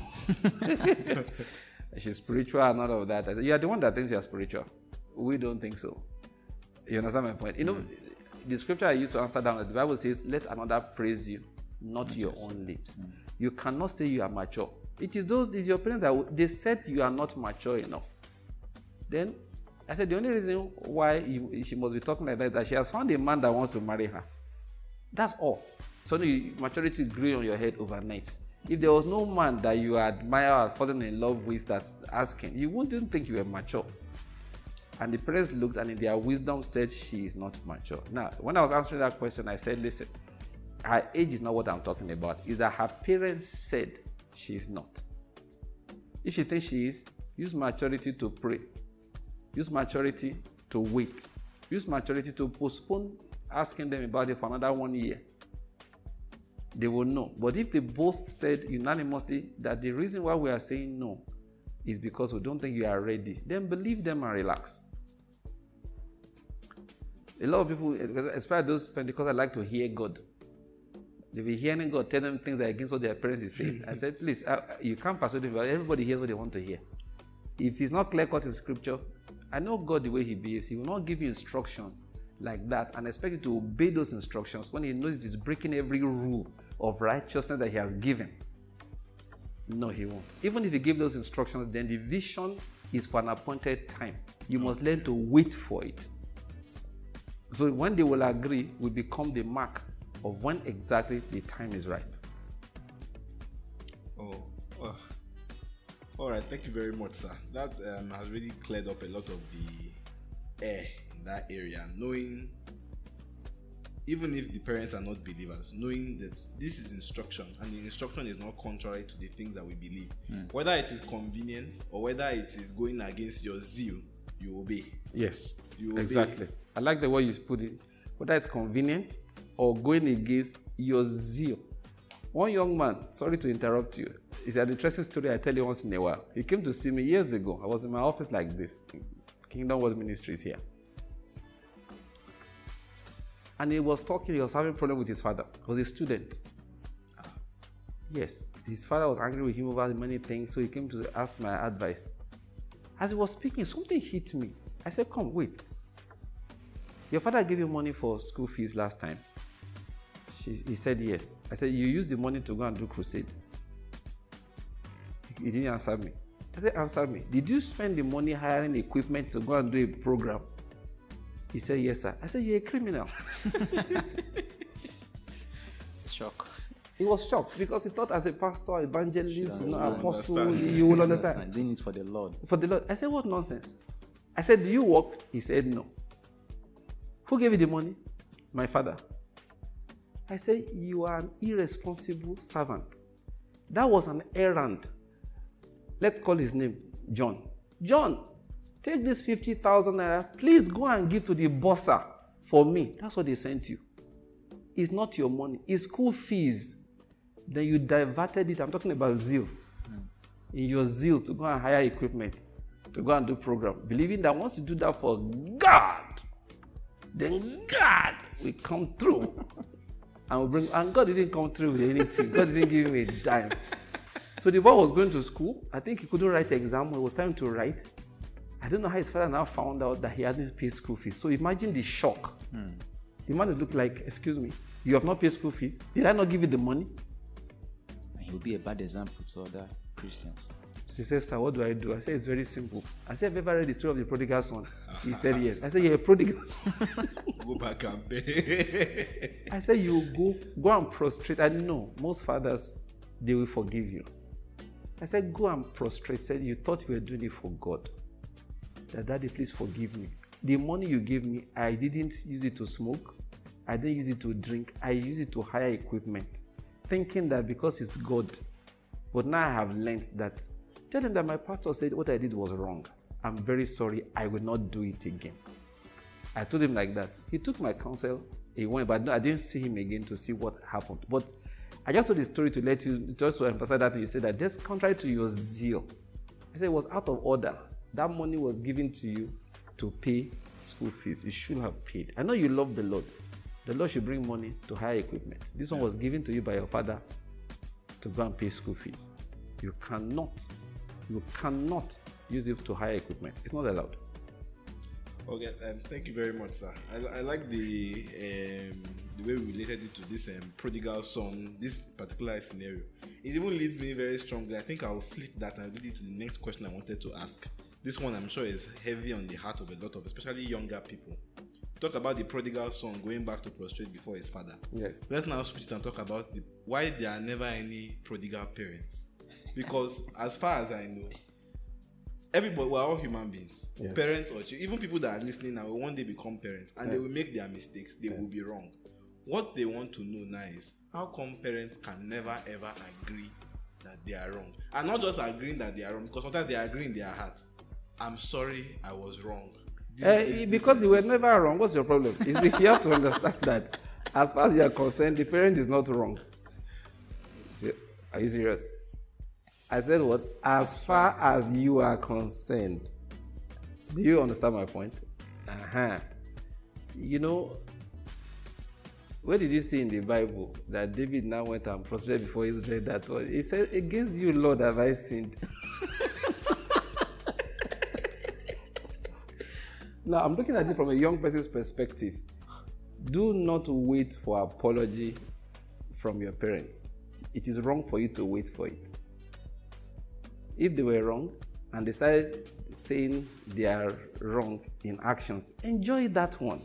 she's spiritual and all of that. Said, You are the one that thinks you are spiritual. We don't think so. You understand my point? You know, mm. The scripture I used to answer down, the Bible says, Let another praise you, not, not your own lips. Mm. You cannot say you are mature. It is those, it is your parents that they said you are not mature enough. Then I said, The only reason why you, she must be talking like that is that she has found a man that wants to marry her. That's all. Suddenly, maturity grew on your head overnight. If there was no man that you admire or fallen in love with that's asking, you wouldn't think you were mature. And the parents looked and in their wisdom said she is not mature. Now, when I was answering that question, I said, listen, her age is not what I'm talking about. Is that her parents said she is not. If she thinks she is, use maturity to pray. Use maturity to wait. Use maturity to postpone asking them about it for another one year they will know. But if they both said unanimously that the reason why we are saying no is because we don't think you are ready, then believe them and relax. A lot of people, especially those I like to hear God. They be hearing God tell them things that against what their parents is saying. I said, please, uh, you can't persuade but everybody hears what they want to hear. If it's not clear cut in scripture, I know God the way He behaves. He will not give you instructions like that and expect you to obey those instructions when He knows it is breaking every rule of righteousness that He has given. No, He won't. Even if He gives those instructions, then the vision is for an appointed time. You must learn to wait for it. So when they will agree, will become the mark of when exactly the time is ripe. Oh, oh. all right. Thank you very much, sir. That um, has really cleared up a lot of the air in that area. Knowing even if the parents are not believers, knowing that this is instruction and the instruction is not contrary to the things that we believe, mm. whether it is convenient or whether it is going against your zeal, you obey. Yes, you obey. exactly. I like the way you put it. Whether it's convenient or going against your zeal. One young man, sorry to interrupt you, it's an interesting story I tell you once in a while. He came to see me years ago. I was in my office like this, Kingdom Word Ministries here and he was talking, he was having problem with his father. He was a student. Ah, yes, his father was angry with him over many things, so he came to ask my advice. As he was speaking, something hit me. I said, Come, wait. Your father gave you money for school fees last time. She, he said, Yes. I said, You used the money to go and do crusade. He didn't answer me. I said, Answer me. Did you spend the money hiring equipment to go and do a program? He said, Yes, sir. I said, You're a criminal. Shock. He was shocked because he thought, as a pastor, evangelist, you know, apostle, understand. you will understand. Doing it for the Lord. For the Lord. I said, What nonsense? I said, Do you work? He said, No. Who gave you the money? My father. I said, You are an irresponsible servant. That was an errand. Let's call his name John. John, Take this 50,000 naira, please go and give to the bossa for me. That's what they sent you. It's not your money, it's school fees. Then you diverted it. I'm talking about zeal. Mm. In your zeal to go and hire equipment, to go and do program, believing that once you do that for God, then God will come through. and will bring and God didn't come through with anything. God didn't give him a dime. So the boy was going to school. I think he couldn't write exam. It was time to write. I don't know how his father now found out that he hadn't paid school fees. So imagine the shock. Hmm. The man is looking like, excuse me, you have not paid school fees? Did I not give you the money? And he will be a bad example to other Christians. He says, Sir, what do I do? I said, It's very simple. I said, Have you ever read the story of the prodigal son? He said, Yes. I said, You're a prodigal son. go back and pay. I said, You go, go and prostrate. I know most fathers, they will forgive you. I said, Go and prostrate. I said, You thought you were doing it for God that daddy, please forgive me. The money you gave me, I didn't use it to smoke. I didn't use it to drink. I used it to hire equipment, thinking that because it's God. But now I have learned that. Tell him that my pastor said what I did was wrong. I'm very sorry. I will not do it again. I told him like that. He took my counsel. He went, but I didn't see him again to see what happened. But I just told the story to let you, just to emphasize that. You said that that's contrary to your zeal. I said it was out of order. That money was given to you to pay school fees. You should have paid. I know you love the Lord. The Lord should bring money to hire equipment. This one was given to you by your father to go and pay school fees. You cannot, you cannot use it to hire equipment. It's not allowed. Okay, um, thank you very much, sir. I, I like the um, the way we related it to this um, prodigal son, this particular scenario. It even leads me very strongly. I think I'll flip that and lead it to the next question I wanted to ask. This one, I'm sure, is heavy on the heart of a lot of, especially younger people. Talk about the prodigal son going back to prostrate before his father. Yes. Let's now switch it and talk about the, why there are never any prodigal parents. Because as far as I know, everybody we're all human beings Yes. parents or children even people that are listening now will one day become parents and they Yes. will make their mistakes they will be wrong what they want to know now is how come parents can never ever agree that they are wrong and not just agreeing that they are wrong because sometimes they agree in their heart i'm sorry i was wrong This- Eh, this- this- because they were this- never wrong. What's your problem? Is you have to understand that, as far as you are concerned, the parent is not wrong. Are you serious? I said what? As far as you are concerned. Do you understand my point? Uh huh. You know, where did you see in the Bible that David now went and prostrated before Israel? That was he said, "Against you, Lord, have I sinned." Now, I'm looking at it from a young person's perspective. Do not wait for apology from your parents. It is wrong for you to wait for it. If they were wrong and they started saying they are wrong in actions, enjoy that one.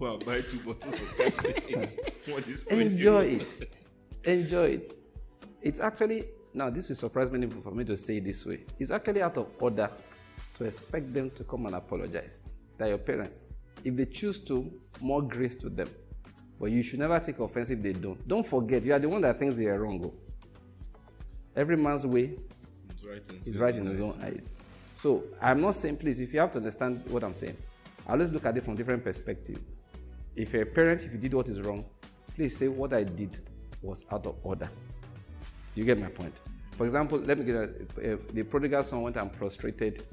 And buy two bottles of Pepsi. One Enjoy it. Enjoy it. It's actually, now this will surprise many people for me to say it this way. It's actually out of order to expect them to come and apologize. They're your parents. If they choose to, more grace to them. But you should never take offense if they don't. Don't forget, you are the one that thinks they are wrong. Oh. Every man's way It's right in is right in his own eyes. So I'm not saying, please, if you have to understand what I'm saying, I always look at it from different perspectives. If you're a parent, if you did what is wrong, please say what I did was out of order. You get my point? For example, let me get a, a, the prodigal son went and prostrated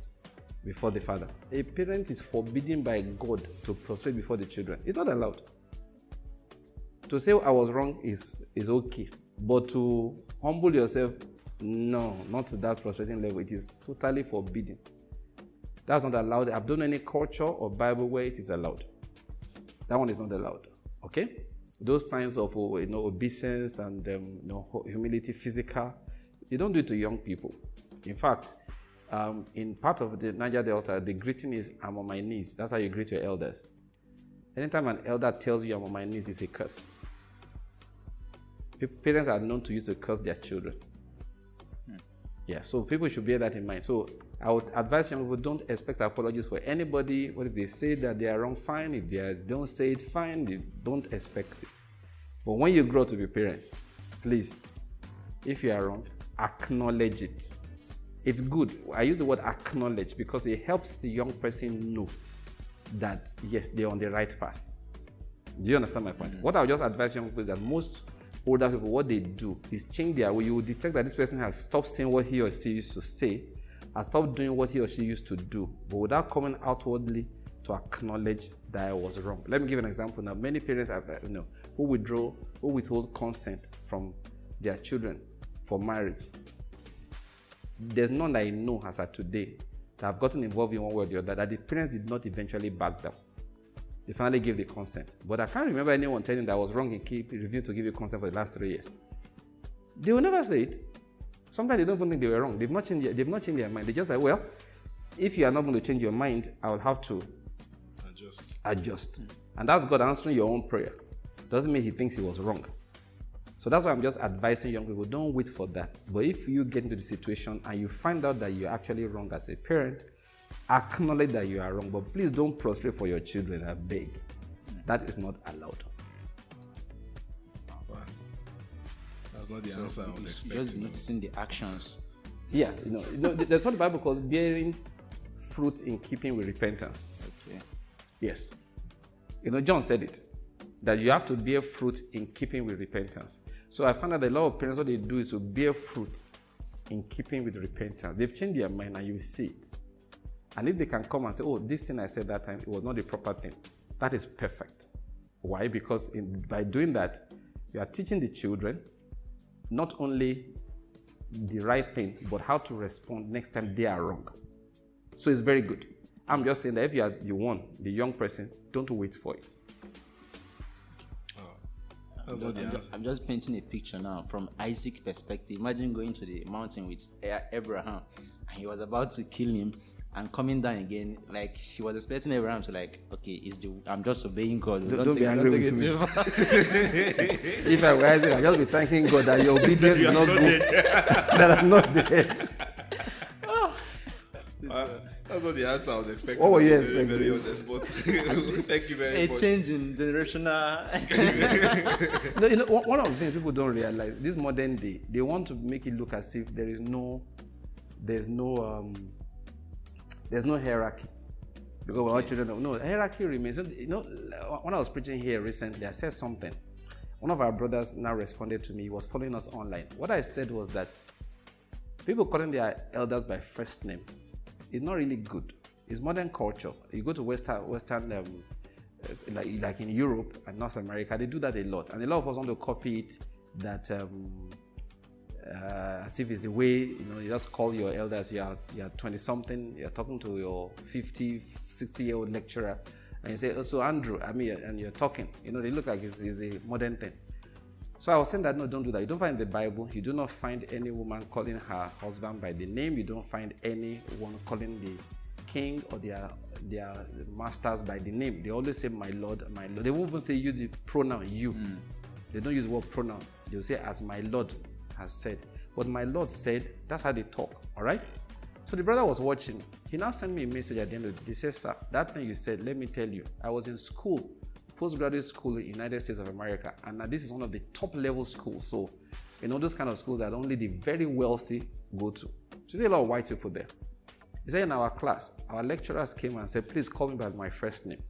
before the father. A parent is forbidden by God to prostrate before the children. It's not allowed. To say I was wrong is is okay, but to humble yourself, no, not to that frustrating level. It is totally forbidden. That's not allowed. I've done any culture or Bible where it is allowed. That one is not allowed. Okay? Those signs of oh, you know obeisance and um, you know humility, physical, you don't do it to young people. In fact, um, in part of the Niger Delta, the greeting is "I'm on my knees." That's how you greet your elders. Anytime an elder tells you "I'm on my knees," it's a curse. Pa- Parents are known to use to curse their children. Hmm. Yeah, so people should bear that in mind. So I would advise young people don't expect apologies for anybody. What if they say that they are wrong? Fine. If they are, don't say it, fine. You don't expect it. But when you grow to be parents, please, if you are wrong, acknowledge it. It's good. I use the word acknowledge because it helps the young person know that yes, they're on the right path. Do you understand my point? Hmm. What I'll just advise young people is that most older people, what they do is change their way. You will detect that this person has stopped saying what he or she used to say, has stopped doing what he or she used to do, but without coming outwardly to acknowledge that I was wrong. Let me give an example now. Many parents have, you know, who withdraw, who withhold consent from their children for marriage. There's none that I know as of today that have gotten involved in one way or the other that the parents did not eventually back them they finally gave the consent. But I can't remember anyone telling that I was wrong in keep refusing to give you consent for the last three years. They will never say it. Sometimes they don't even think they were wrong. They've not changed their, they've not changed their mind. They're just like, well, if you are not going to change your mind, I will have to Adjust. adjust. And that's God answering your own prayer. Doesn't mean he thinks he was wrong. So that's why I'm just advising young people don't wait for that. But if you get into the situation and you find out that you're actually wrong as a parent, acknowledge that you are wrong. But please don't prostrate for your children. I beg. That is not allowed. Wow. That's not the answer I was expecting. Just noticing the actions. Yeah, you know, you know that's what the Bible calls bearing fruit in keeping with repentance. Okay. Yes. You know, John said it that you have to bear fruit in keeping with repentance. So I found out that a lot of parents, what they do is to bear fruit in keeping with repentance. They've changed their mind and you see it. And if they can come and say, oh, this thing I said that time, it was not the proper thing, that is perfect. Why? Because in, by doing that, you are teaching the children not only the right thing, but how to respond next time they are wrong. So it's very good. I'm just saying that if you are the one, the young person, don't wait for it. Oh. I'm not the just. I'm just painting a picture now from Isaac's perspective. Imagine going to the mountain with Abraham, and he was about to kill him, and coming down again. Like she was expecting Abraham to like, okay, is the I'm just obeying God. Don't- don't be take- angry take with me. If I were Isaac, I'd just be thanking God that your obedience is not good, that I'm not dead. Uh, that's not the answer I was expecting. What were you Very, Very expecting? honest, but thank you very a much. A change in generational. No, you know, one one of the things people don't realize this modern day, they want to make it look as if there is no, there's no, um, there's no hierarchy. Because we're all children of no hierarchy remains. You know, when I was preaching here recently, I said something. One of our brothers now responded to me. He was following us online. What I said was that people calling their elders by first name is not really good. It's modern culture. You go to Western, Western, um, uh, like like in Europe and North America, they do that a lot, and a lot of us want to copy it. That um, uh, as if it's the way you know you just call your elders. You are you are 20 something. You're talking to your 50, 60 year old lecturer, and you say, "Oh, so Andrew," I mean, and you're talking. You know, they look like it's, it's a modern thing. So I was saying that no, don't do that. You don't find the Bible. You do not find any woman calling her husband by the name. You don't find anyone calling the king or their their masters by the name. They always say my lord, my lord. They won't even say you the pronoun you. They don't use the word pronoun. They'll say as my lord has said. But my lord said. That's how they talk. All right. So the brother was watching. He now sent me a message at the end of the day. He says, Sir, that thing you said, let me tell you, I was in school, postgraduate school in the United States of America, and this is one of the top level schools. So, you know, those kind of schools that only the very wealthy go to. So, there's a lot of white people there. He said in our class, our lecturers came and said, please call me by my first name.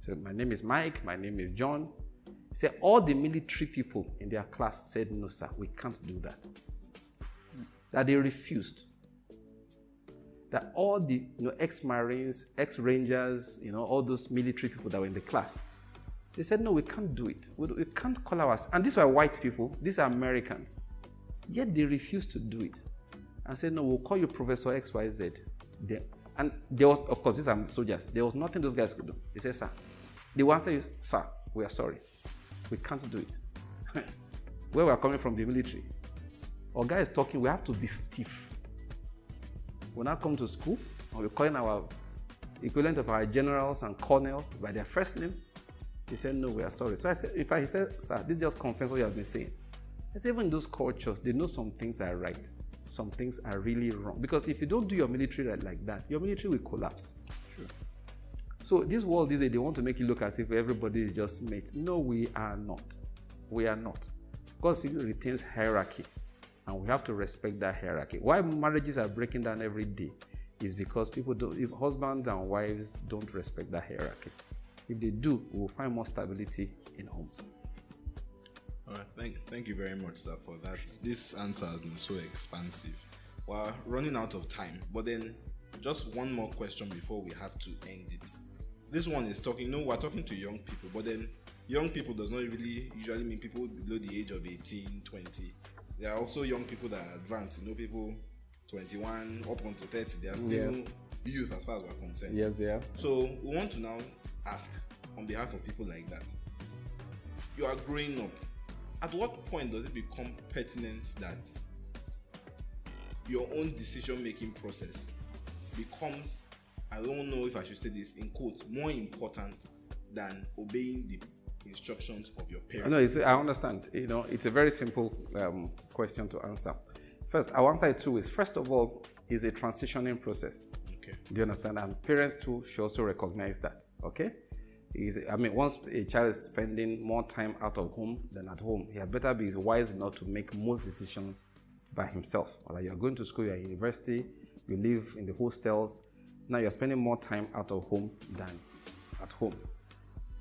So my name is Mike, my name is John. He said all the military people in their class said, no, sir, we can't do that. That they refused that all the you know ex-marines, ex-rangers, you know all those military people that were in the class, they said no, we can't do it. We, we can't call ours. And these were white people. These are Americans. Yet they refused to do it, and said no, we'll call you Professor X Y Z. They, and there was, of course, these are soldiers. There was nothing those guys could do. They said, sir, the one said, sir, we are sorry, we can't do it. Where we are coming from, the military. Our guy is talking. We have to be stiff we now come to school and we're calling our equivalent of our generals and colonels by their first name. He said, No, we are sorry. So I said, If I he said, Sir, this just confirms what you have been saying. I said, Even in those cultures, they know some things are right, some things are really wrong. Because if you don't do your military right like that, your military will collapse. So this world these days, they want to make it look as if everybody is just mates. No, we are not. We are not. God still retains hierarchy, and we have to respect that hierarchy. Why marriages are breaking down every day is because people don't, if husbands and wives don't respect that hierarchy. If they do, we will find more stability in homes. All right, thank, thank you very much, sir, for that. This answer has been so expansive. We're running out of time, but then just one more question before we have to end it. This one is talking, you know, we're talking to young people, but then young people does not really usually mean people below the age of 18, 20. There are also young people that are advanced, you know, people 21 up until 30, they are still Yeah. youth as far as we're concerned. Yes, they are. So we want to now ask on behalf of people like that. You are growing up. At what point does it become pertinent that your own decision making process becomes, I don't know if I should say this in quotes, more important than obeying the instructions of your parents? No, it's, I understand. You know, it's a very simple um, question to answer. First, I'll answer it two ways. First of all, is a transitioning process. Okay. Do you understand? And parents too should also recognize that. Okay? Is I mean, once a child is spending more time out of home than at home, he had better be wise enough to make most decisions by himself. Like you're going to school, you're at university, you live in the hostels. Now you're spending more time out of home than at home.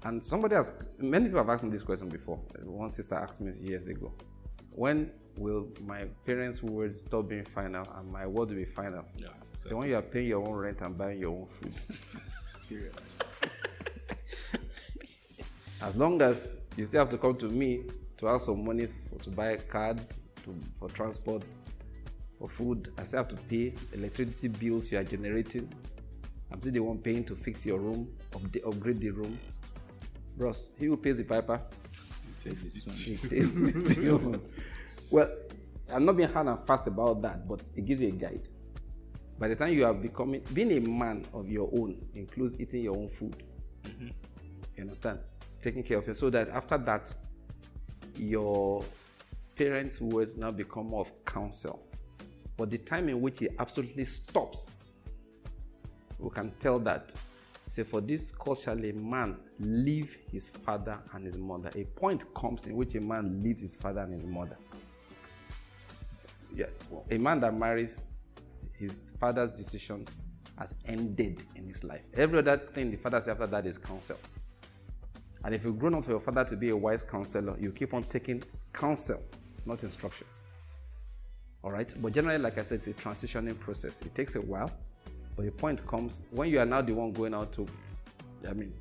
And somebody has, many people have asked me this question before. One sister asked me years ago, when will my parents' words stop being final and my word will be final? Yeah, So when you are paying your own rent and buying your own food. As long as you still have to come to me to ask some money for, to buy a card, to, for transport, for food, I still have to pay electricity bills you are generating. I'm still the one paying to fix your room, upgrade the room. Bros, he who pays the piper. He takes the tune. well, I'm not being hard and fast about that, but it gives you a guide. By the time you are becoming, being a man of your own includes eating your own food. Mm-hmm. You understand? Taking care of yourself so that after that, your parents' words now become more of counsel. But the time in which it absolutely stops, we can tell that. Say, for this cause shall a man leave his father and his mother. A point comes in which a man leaves his father and his mother. Yeah, a man that marries, his father's decision has ended in his life. Every other thing the father says after that is counsel. And if you've grown up for your father to be a wise counselor, you keep on taking counsel, not instructions. All right? But generally, like I said, it's a transitioning process. It takes a while, but the point comes when you are now the one going out to, I mean,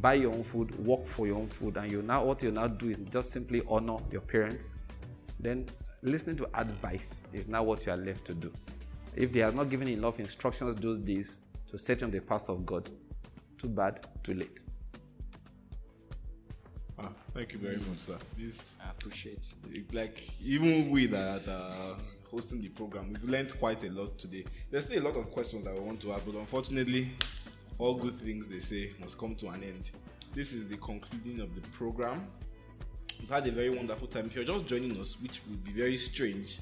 buy your own food, work for your own food, and you now what you now do is just simply honor your parents. Then listening to advice is now what you are left to do. If they are not given enough instructions those days to set you on the path of God, too bad, too late. Ah, thank you very much, sir. This I appreciate. like even we that are hosting the program, we've learned quite a lot today. There's still a lot of questions that we want to ask, but unfortunately, all good things they say must come to an end. This is the concluding of the program. We've had a very wonderful time. If you're just joining us, which would be very strange,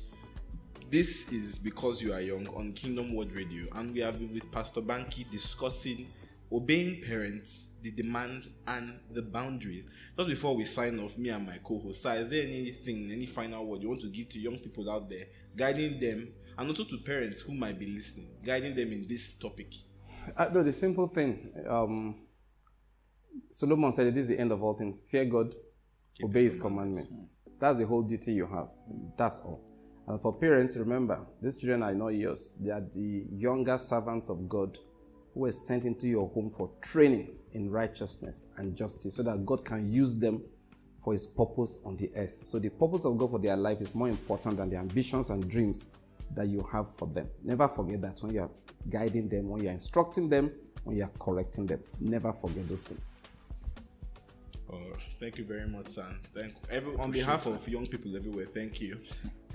this is because you are young on Kingdom Word Radio, and we have been with Pastor Bankie discussing obeying parents, the demands, and the boundaries. Just before we sign off, me and my co-host, sir, is there anything, any final word you want to give to young people out there, guiding them, and also to parents who might be listening, guiding them in this topic? Uh, no, the simple thing. Um, Solomon said, "It is the end of all things. Fear God, Keep obey his His commandments. That's the whole duty you have. That's all. And for parents, remember, these children are not yours. They are the younger servants of God who were sent into your home for training in righteousness and justice, so that God can use them for His purpose on the earth. So the purpose of God for their life is more important than the ambitions and dreams that you have for them. Never forget that when you are guiding them, when you are instructing them, when you are correcting them. Never forget those things. Oh, thank you very much, son. Thank every on behalf of young people everywhere. Thank you.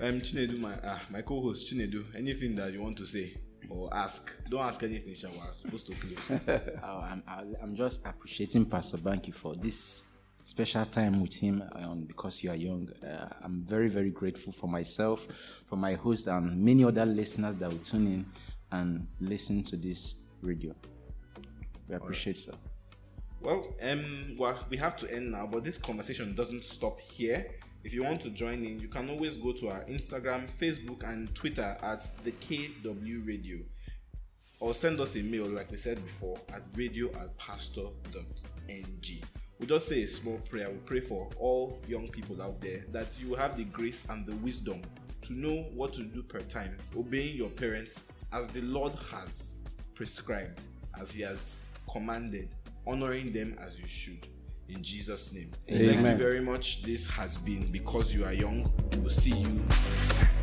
Um, Chinedu, my ah, my co-host Chinedu. Anything that you want to say or ask? Don't ask anything, Shawa. Supposed to close. Oh, I'm, I- I'm just appreciating Pastor Bankie for this special time with him um, because you are young. Uh, I'm very, very grateful for myself, for my host, and many other listeners that will tune in and listen to this radio. We appreciate sir. Well, um, well, we have to end now, but this conversation doesn't stop here. If you want to join in, you can always go to our Instagram, Facebook, and Twitter at the KW Radio, or send us a mail, like we said before, at radio at pastor.ng. We just say a small prayer. We pray for all young people out there that you have the grace and the wisdom to know what to do per time, obeying your parents as the Lord has prescribed, as He has commanded, honoring them as you should. In Jesus' name. Thank you very much. This has been Because You Are Young. We'll see you next time.